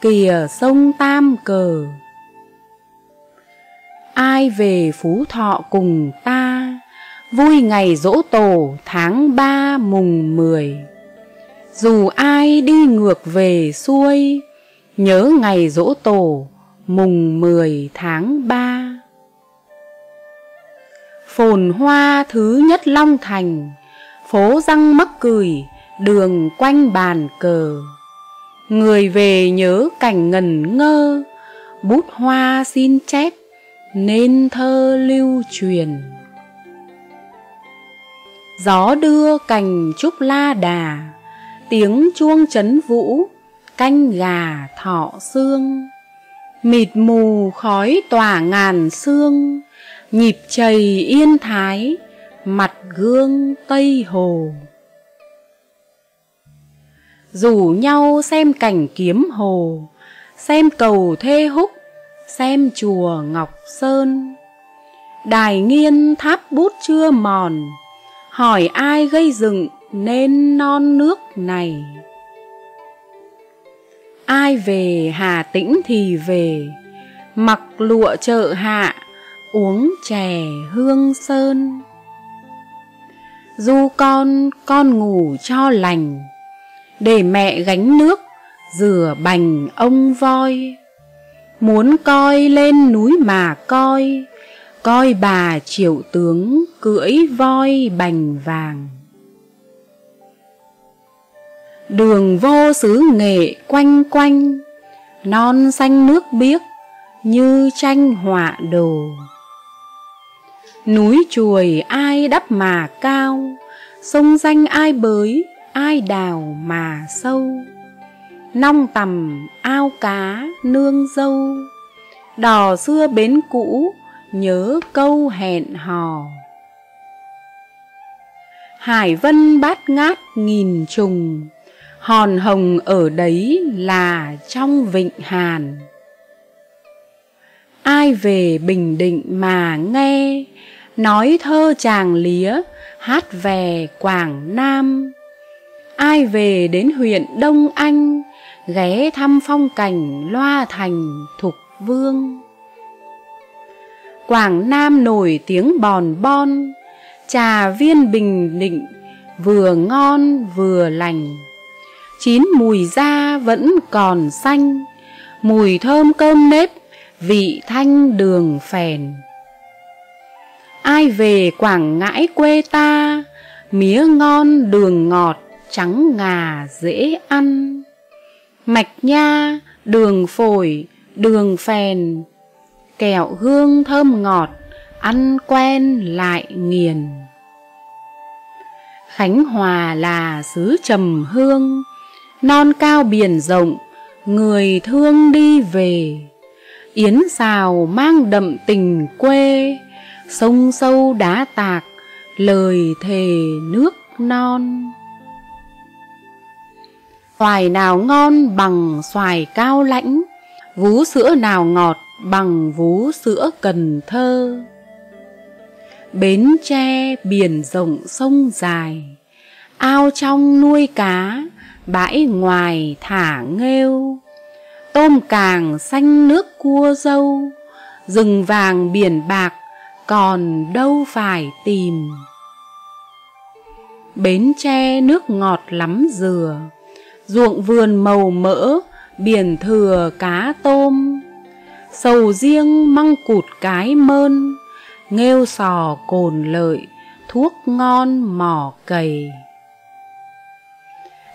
Kìa sông Tam Cờ. Ai về Phú Thọ cùng ta Vui ngày dỗ tổ, tháng ba mùng mười. Dù ai đi ngược về xuôi, Nhớ ngày dỗ tổ, mùng mười tháng ba. Phồn hoa thứ nhất Long Thành, Phố răng mắc cười, Đường quanh bàn cờ. Người về nhớ cảnh ngần ngơ, Bút hoa xin chép, Nên thơ lưu truyền. Gió đưa cành trúc la đà, Tiếng chuông chấn vũ, Canh gà thọ xương. Mịt mù khói tỏa ngàn xương Nhịp chày yên thái, Mặt gương Tây Hồ. Rủ nhau xem cảnh kiếm hồ, Xem cầu thê húc, Xem chùa Ngọc Sơn. Đài nghiên tháp bút chưa mòn hỏi ai gây dựng nên non nước này? Ai về hà tĩnh thì về, mặc lụa chợ hạ, uống chè hương sơn. Du con con ngủ cho lành, để mẹ gánh nước, rửa bành ông voi. Muốn coi lên núi mà coi coi bà triệu tướng cưỡi voi bành vàng. Đường vô xứ nghệ quanh quanh, non xanh nước biếc như tranh họa đồ. Núi chuồi ai đắp mà cao, sông danh ai bới, ai đào mà sâu. Nong tầm ao cá nương dâu, đò xưa bến cũ nhớ câu hẹn hò hải vân bát ngát nghìn trùng hòn hồng ở đấy là trong vịnh hàn. Ai về bình định mà nghe nói thơ chàng lía hát về quảng nam. Ai về đến huyện đông anh ghé thăm phong cảnh loa thành thục vương. Quảng Nam nổi tiếng bòn bon, trà viên bình định, vừa ngon vừa lành. Chín mùi da vẫn còn xanh, mùi thơm cơm nếp, vị thanh đường phèn. Ai về Quảng Ngãi quê ta, mía ngon đường ngọt, trắng ngà dễ ăn. Mạch nha, đường phổi, đường phèn, kẹo hương thơm ngọt ăn quen lại nghiền. Khánh hòa là xứ trầm hương, non cao biển rộng, người thương đi về. Yến xào mang đậm tình quê, sông sâu đá tạc, lời thề nước non. Xoài nào ngon bằng xoài cao lãnh, vú sữa nào ngọt bằng vú sữa Cần Thơ. Bến tre biển rộng sông dài, ao trong nuôi cá, bãi ngoài thả nghêu. Tôm càng xanh nước cua dâu, rừng vàng biển bạc còn đâu phải tìm. Bến tre nước ngọt lắm dừa, ruộng vườn màu mỡ, biển thừa cá tôm sầu riêng măng cụt cái mơn nghêu sò cồn lợi, thuốc ngon mỏ cầy.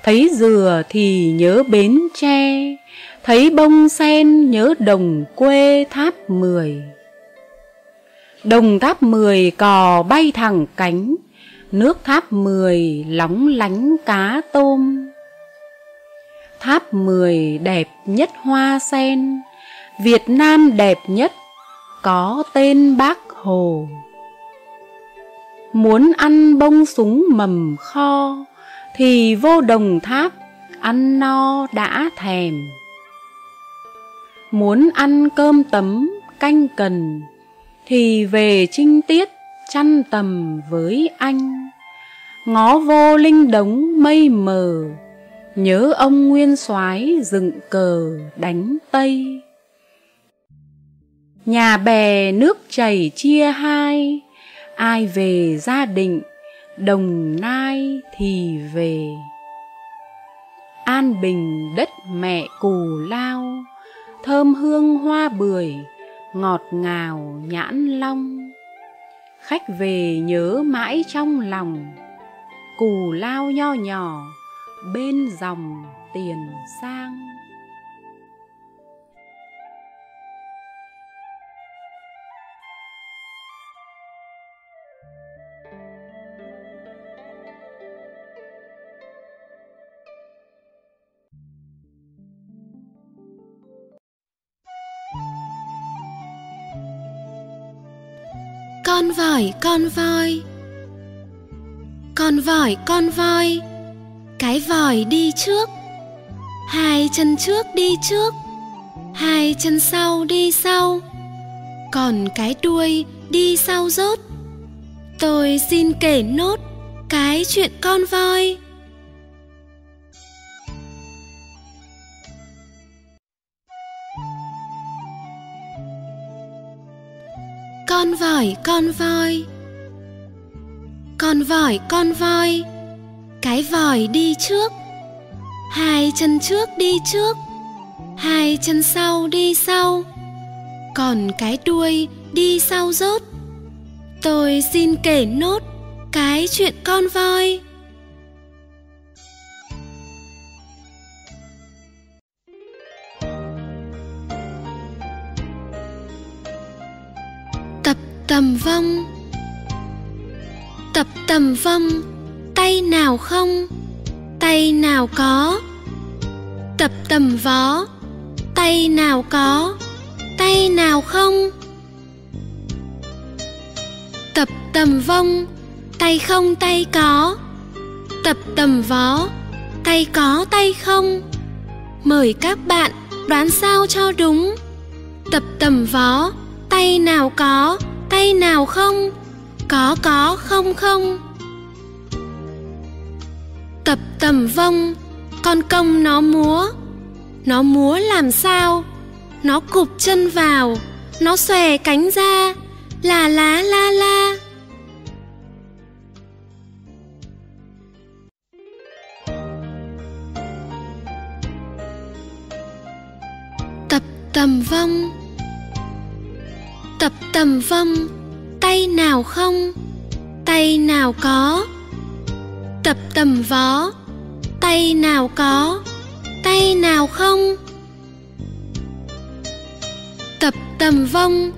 Thấy dừa thì nhớ bến tre, thấy bông sen nhớ đồng quê tháp mười. Đồng tháp mười cò bay thẳng cánh, nước tháp mười lóng lánh cá tôm. Tháp mười đẹp nhất hoa sen, Việt Nam đẹp nhất có tên Bác Hồ. Muốn ăn bông súng mầm kho, thì vô đồng tháp ăn no đã thèm. Muốn ăn cơm tấm canh cần thì về trinh tiết chăn tầm với anh. Ngó vô linh đống mây mờ nhớ ông nguyên soái dựng cờ đánh tây nhà bè nước chảy chia hai, ai về gia định, đồng nai thì về. An bình đất mẹ cù lao, thơm hương hoa bưởi, ngọt ngào nhãn long. Khách về nhớ mãi trong lòng, cù lao nho nhỏ bên dòng tiền sang. Con vòi con voi. Con vòi con voi. Cái vòi đi trước. Hai chân trước đi trước. Hai chân sau đi sau. Còn cái đuôi đi sau rốt. Tôi xin kể nốt cái chuyện con voi. Con vòi con voi. Con vòi con voi. Cái vòi đi trước. Hai chân trước đi trước. Hai chân sau đi sau. Còn cái đuôi đi sau rốt. Tôi xin kể nốt cái chuyện con voi. Tầm vong. Tập tầm vong, tay nào không, tay nào có. Tập tầm vó tay nào có, tay nào không. Tập tầm vong, tay không, tay có. Tập tầm vó tay có, tay không. Mời các bạn đoán sao cho đúng. Tập tầm vó tay nào có tay nào không? Có có, không không. Tập tầm vong, con công nó múa. Nó múa làm sao? Nó cụp chân vào, nó xòe cánh ra. Là lá la la. Tập tầm vong tầm vong, tay nào không, tay nào có. Tập tầm vó tay nào có, tay nào không. Tập tầm vong,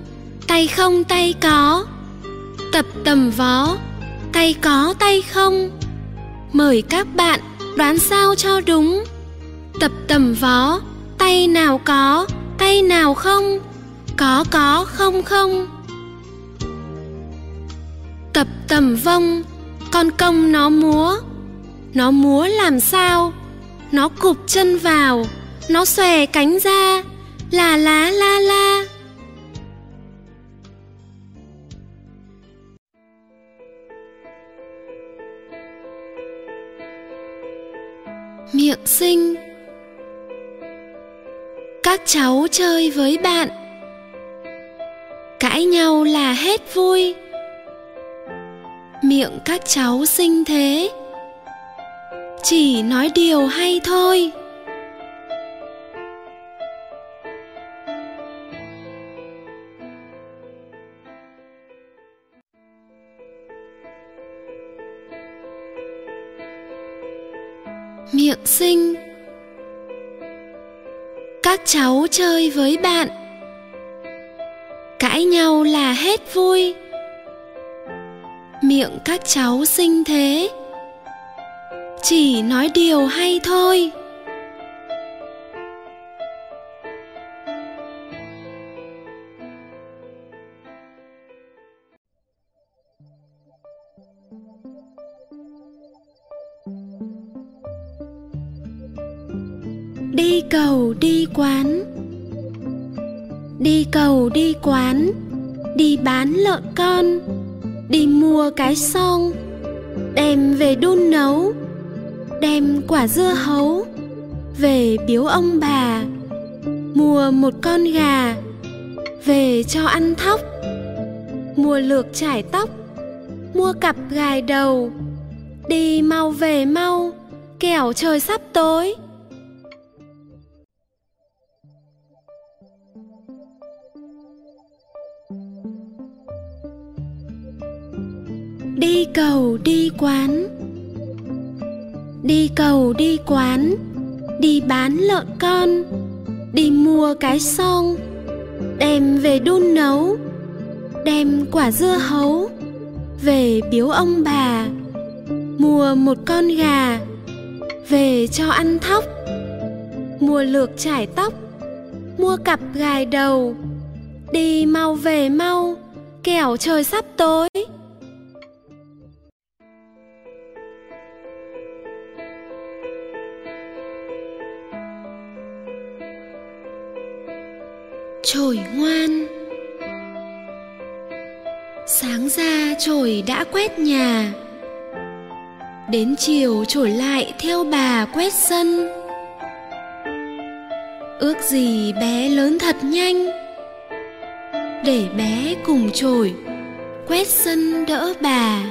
tay không, tay có. Tập tầm vó tay có, tay không. Mời các bạn đoán sao cho đúng. Tập tầm vó tay nào có, tay nào không có có, không không. Tập tầm vông con công nó múa. Nó múa làm sao? Nó cụp chân vào, nó xòe cánh ra. Là lá la la. Miệng sinh các cháu chơi với bạn cãi nhau là hết vui. Miệng các cháu sinh thế. Chỉ nói điều hay thôi. Miệng sinh các cháu chơi với bạn nhau là hết vui. Miệng các cháu xinh thế. Chỉ nói điều hay thôi. Đi cầu, đi quán đi cầu đi quán đi bán lợn con đi mua cái son, đem về đun nấu đem quả dưa hấu về biếu ông bà mua một con gà về cho ăn thóc mua lược trải tóc mua cặp gài đầu đi mau về mau kẻo trời sắp tối. Đi cầu, đi quán. Đi cầu, đi quán. Đi bán lợn con. Đi mua cái xong đem về đun nấu. Đem quả dưa hấu. Về biếu ông bà. Mua một con gà. Về cho ăn thóc. Mua lược trải tóc. Mua cặp gài đầu. Đi mau về mau. Kẻo trời sắp tối. Trồi ngoan. Sáng ra trồi đã quét nhà. Đến chiều trổi lại theo bà quét sân. Ước gì bé lớn thật nhanh. Để bé cùng trổi quét sân đỡ bà.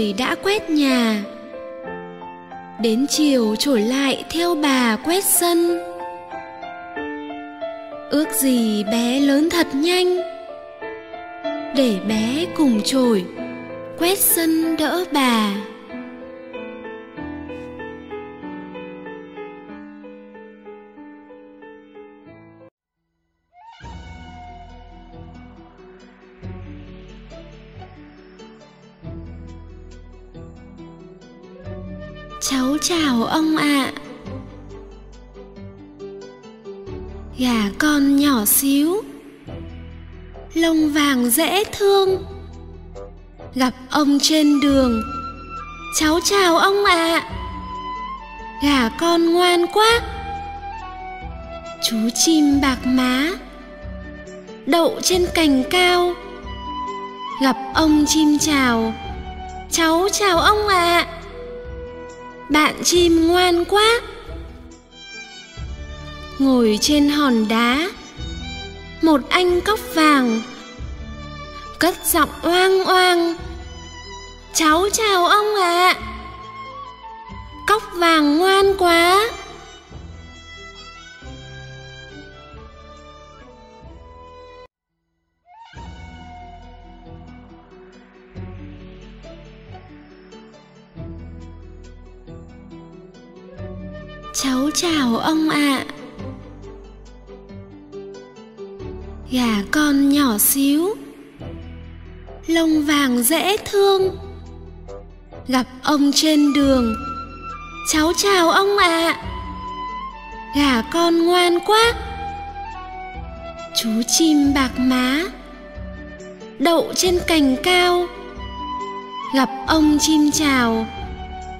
Rồi đã quét nhà. Đến chiều trổi lại theo bà quét sân. Ước gì bé lớn thật nhanh. Để bé cùng trổi quét sân đỡ bà. Chào ông ạ. À. gà con nhỏ xíu. Lông vàng dễ thương. Gặp ông trên đường. Cháu chào ông ạ. À. gà con ngoan quá. Chú chim bạc má. Đậu trên cành cao. Gặp ông chim chào. Cháu chào ông ạ. à bạn chim ngoan quá ngồi trên hòn đá, một anh cóc vàng, cất giọng oang oang, cháu chào ông ạ à. cóc vàng ngoan quá cháu chào ông ạ. À. gà con nhỏ xíu. Lông vàng dễ thương. Gặp ông trên đường. Cháu chào ông ạ. À. gà con ngoan quá. Chú chim bạc má. Đậu trên cành cao. Gặp ông chim chào.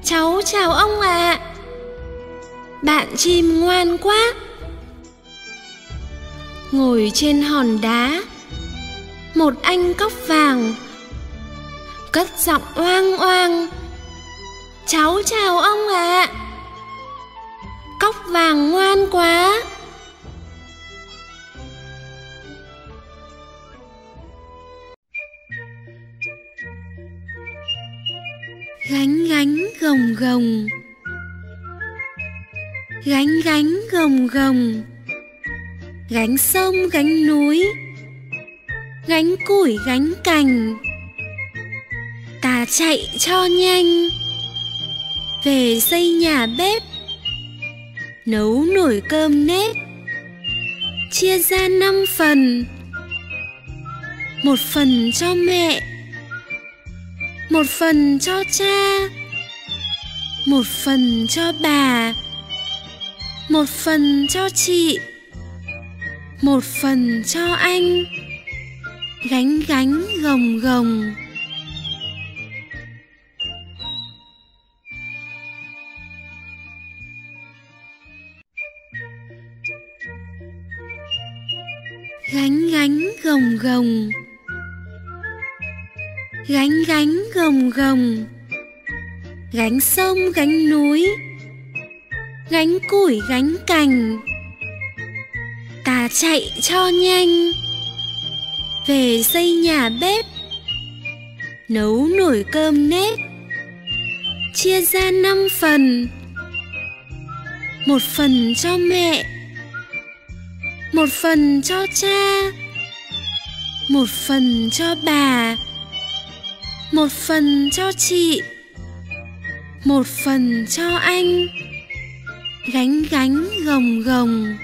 Cháu chào ông ạ. à bạn chim ngoan quá. Ngồi trên hòn đá, một anh cóc vàng, cất giọng oang oang, cháu chào ông ạ. À. cóc vàng ngoan quá. Gánh gánh gồng gồng gánh gánh gồng gồng. Gánh sông, gánh núi. Gánh củi, gánh cành. Ta chạy cho nhanh. Về xây nhà bếp. Nấu nồi cơm nếp. Chia ra năm phần. Một phần cho mẹ. Một phần cho cha. Một phần cho bà một phần cho chị, một phần cho anh. Gánh gánh gồng gồng. Gánh gánh gồng gồng. Gánh gánh gồng gồng. Gánh sông, gánh núi gánh củi gánh cành. Ta chạy cho nhanh, về xây nhà bếp, nấu nồi cơm nếp, chia ra năm phần, một phần cho mẹ, một phần cho cha, một phần cho bà, một phần cho chị, một phần cho anh gánh gánh gồng gồng.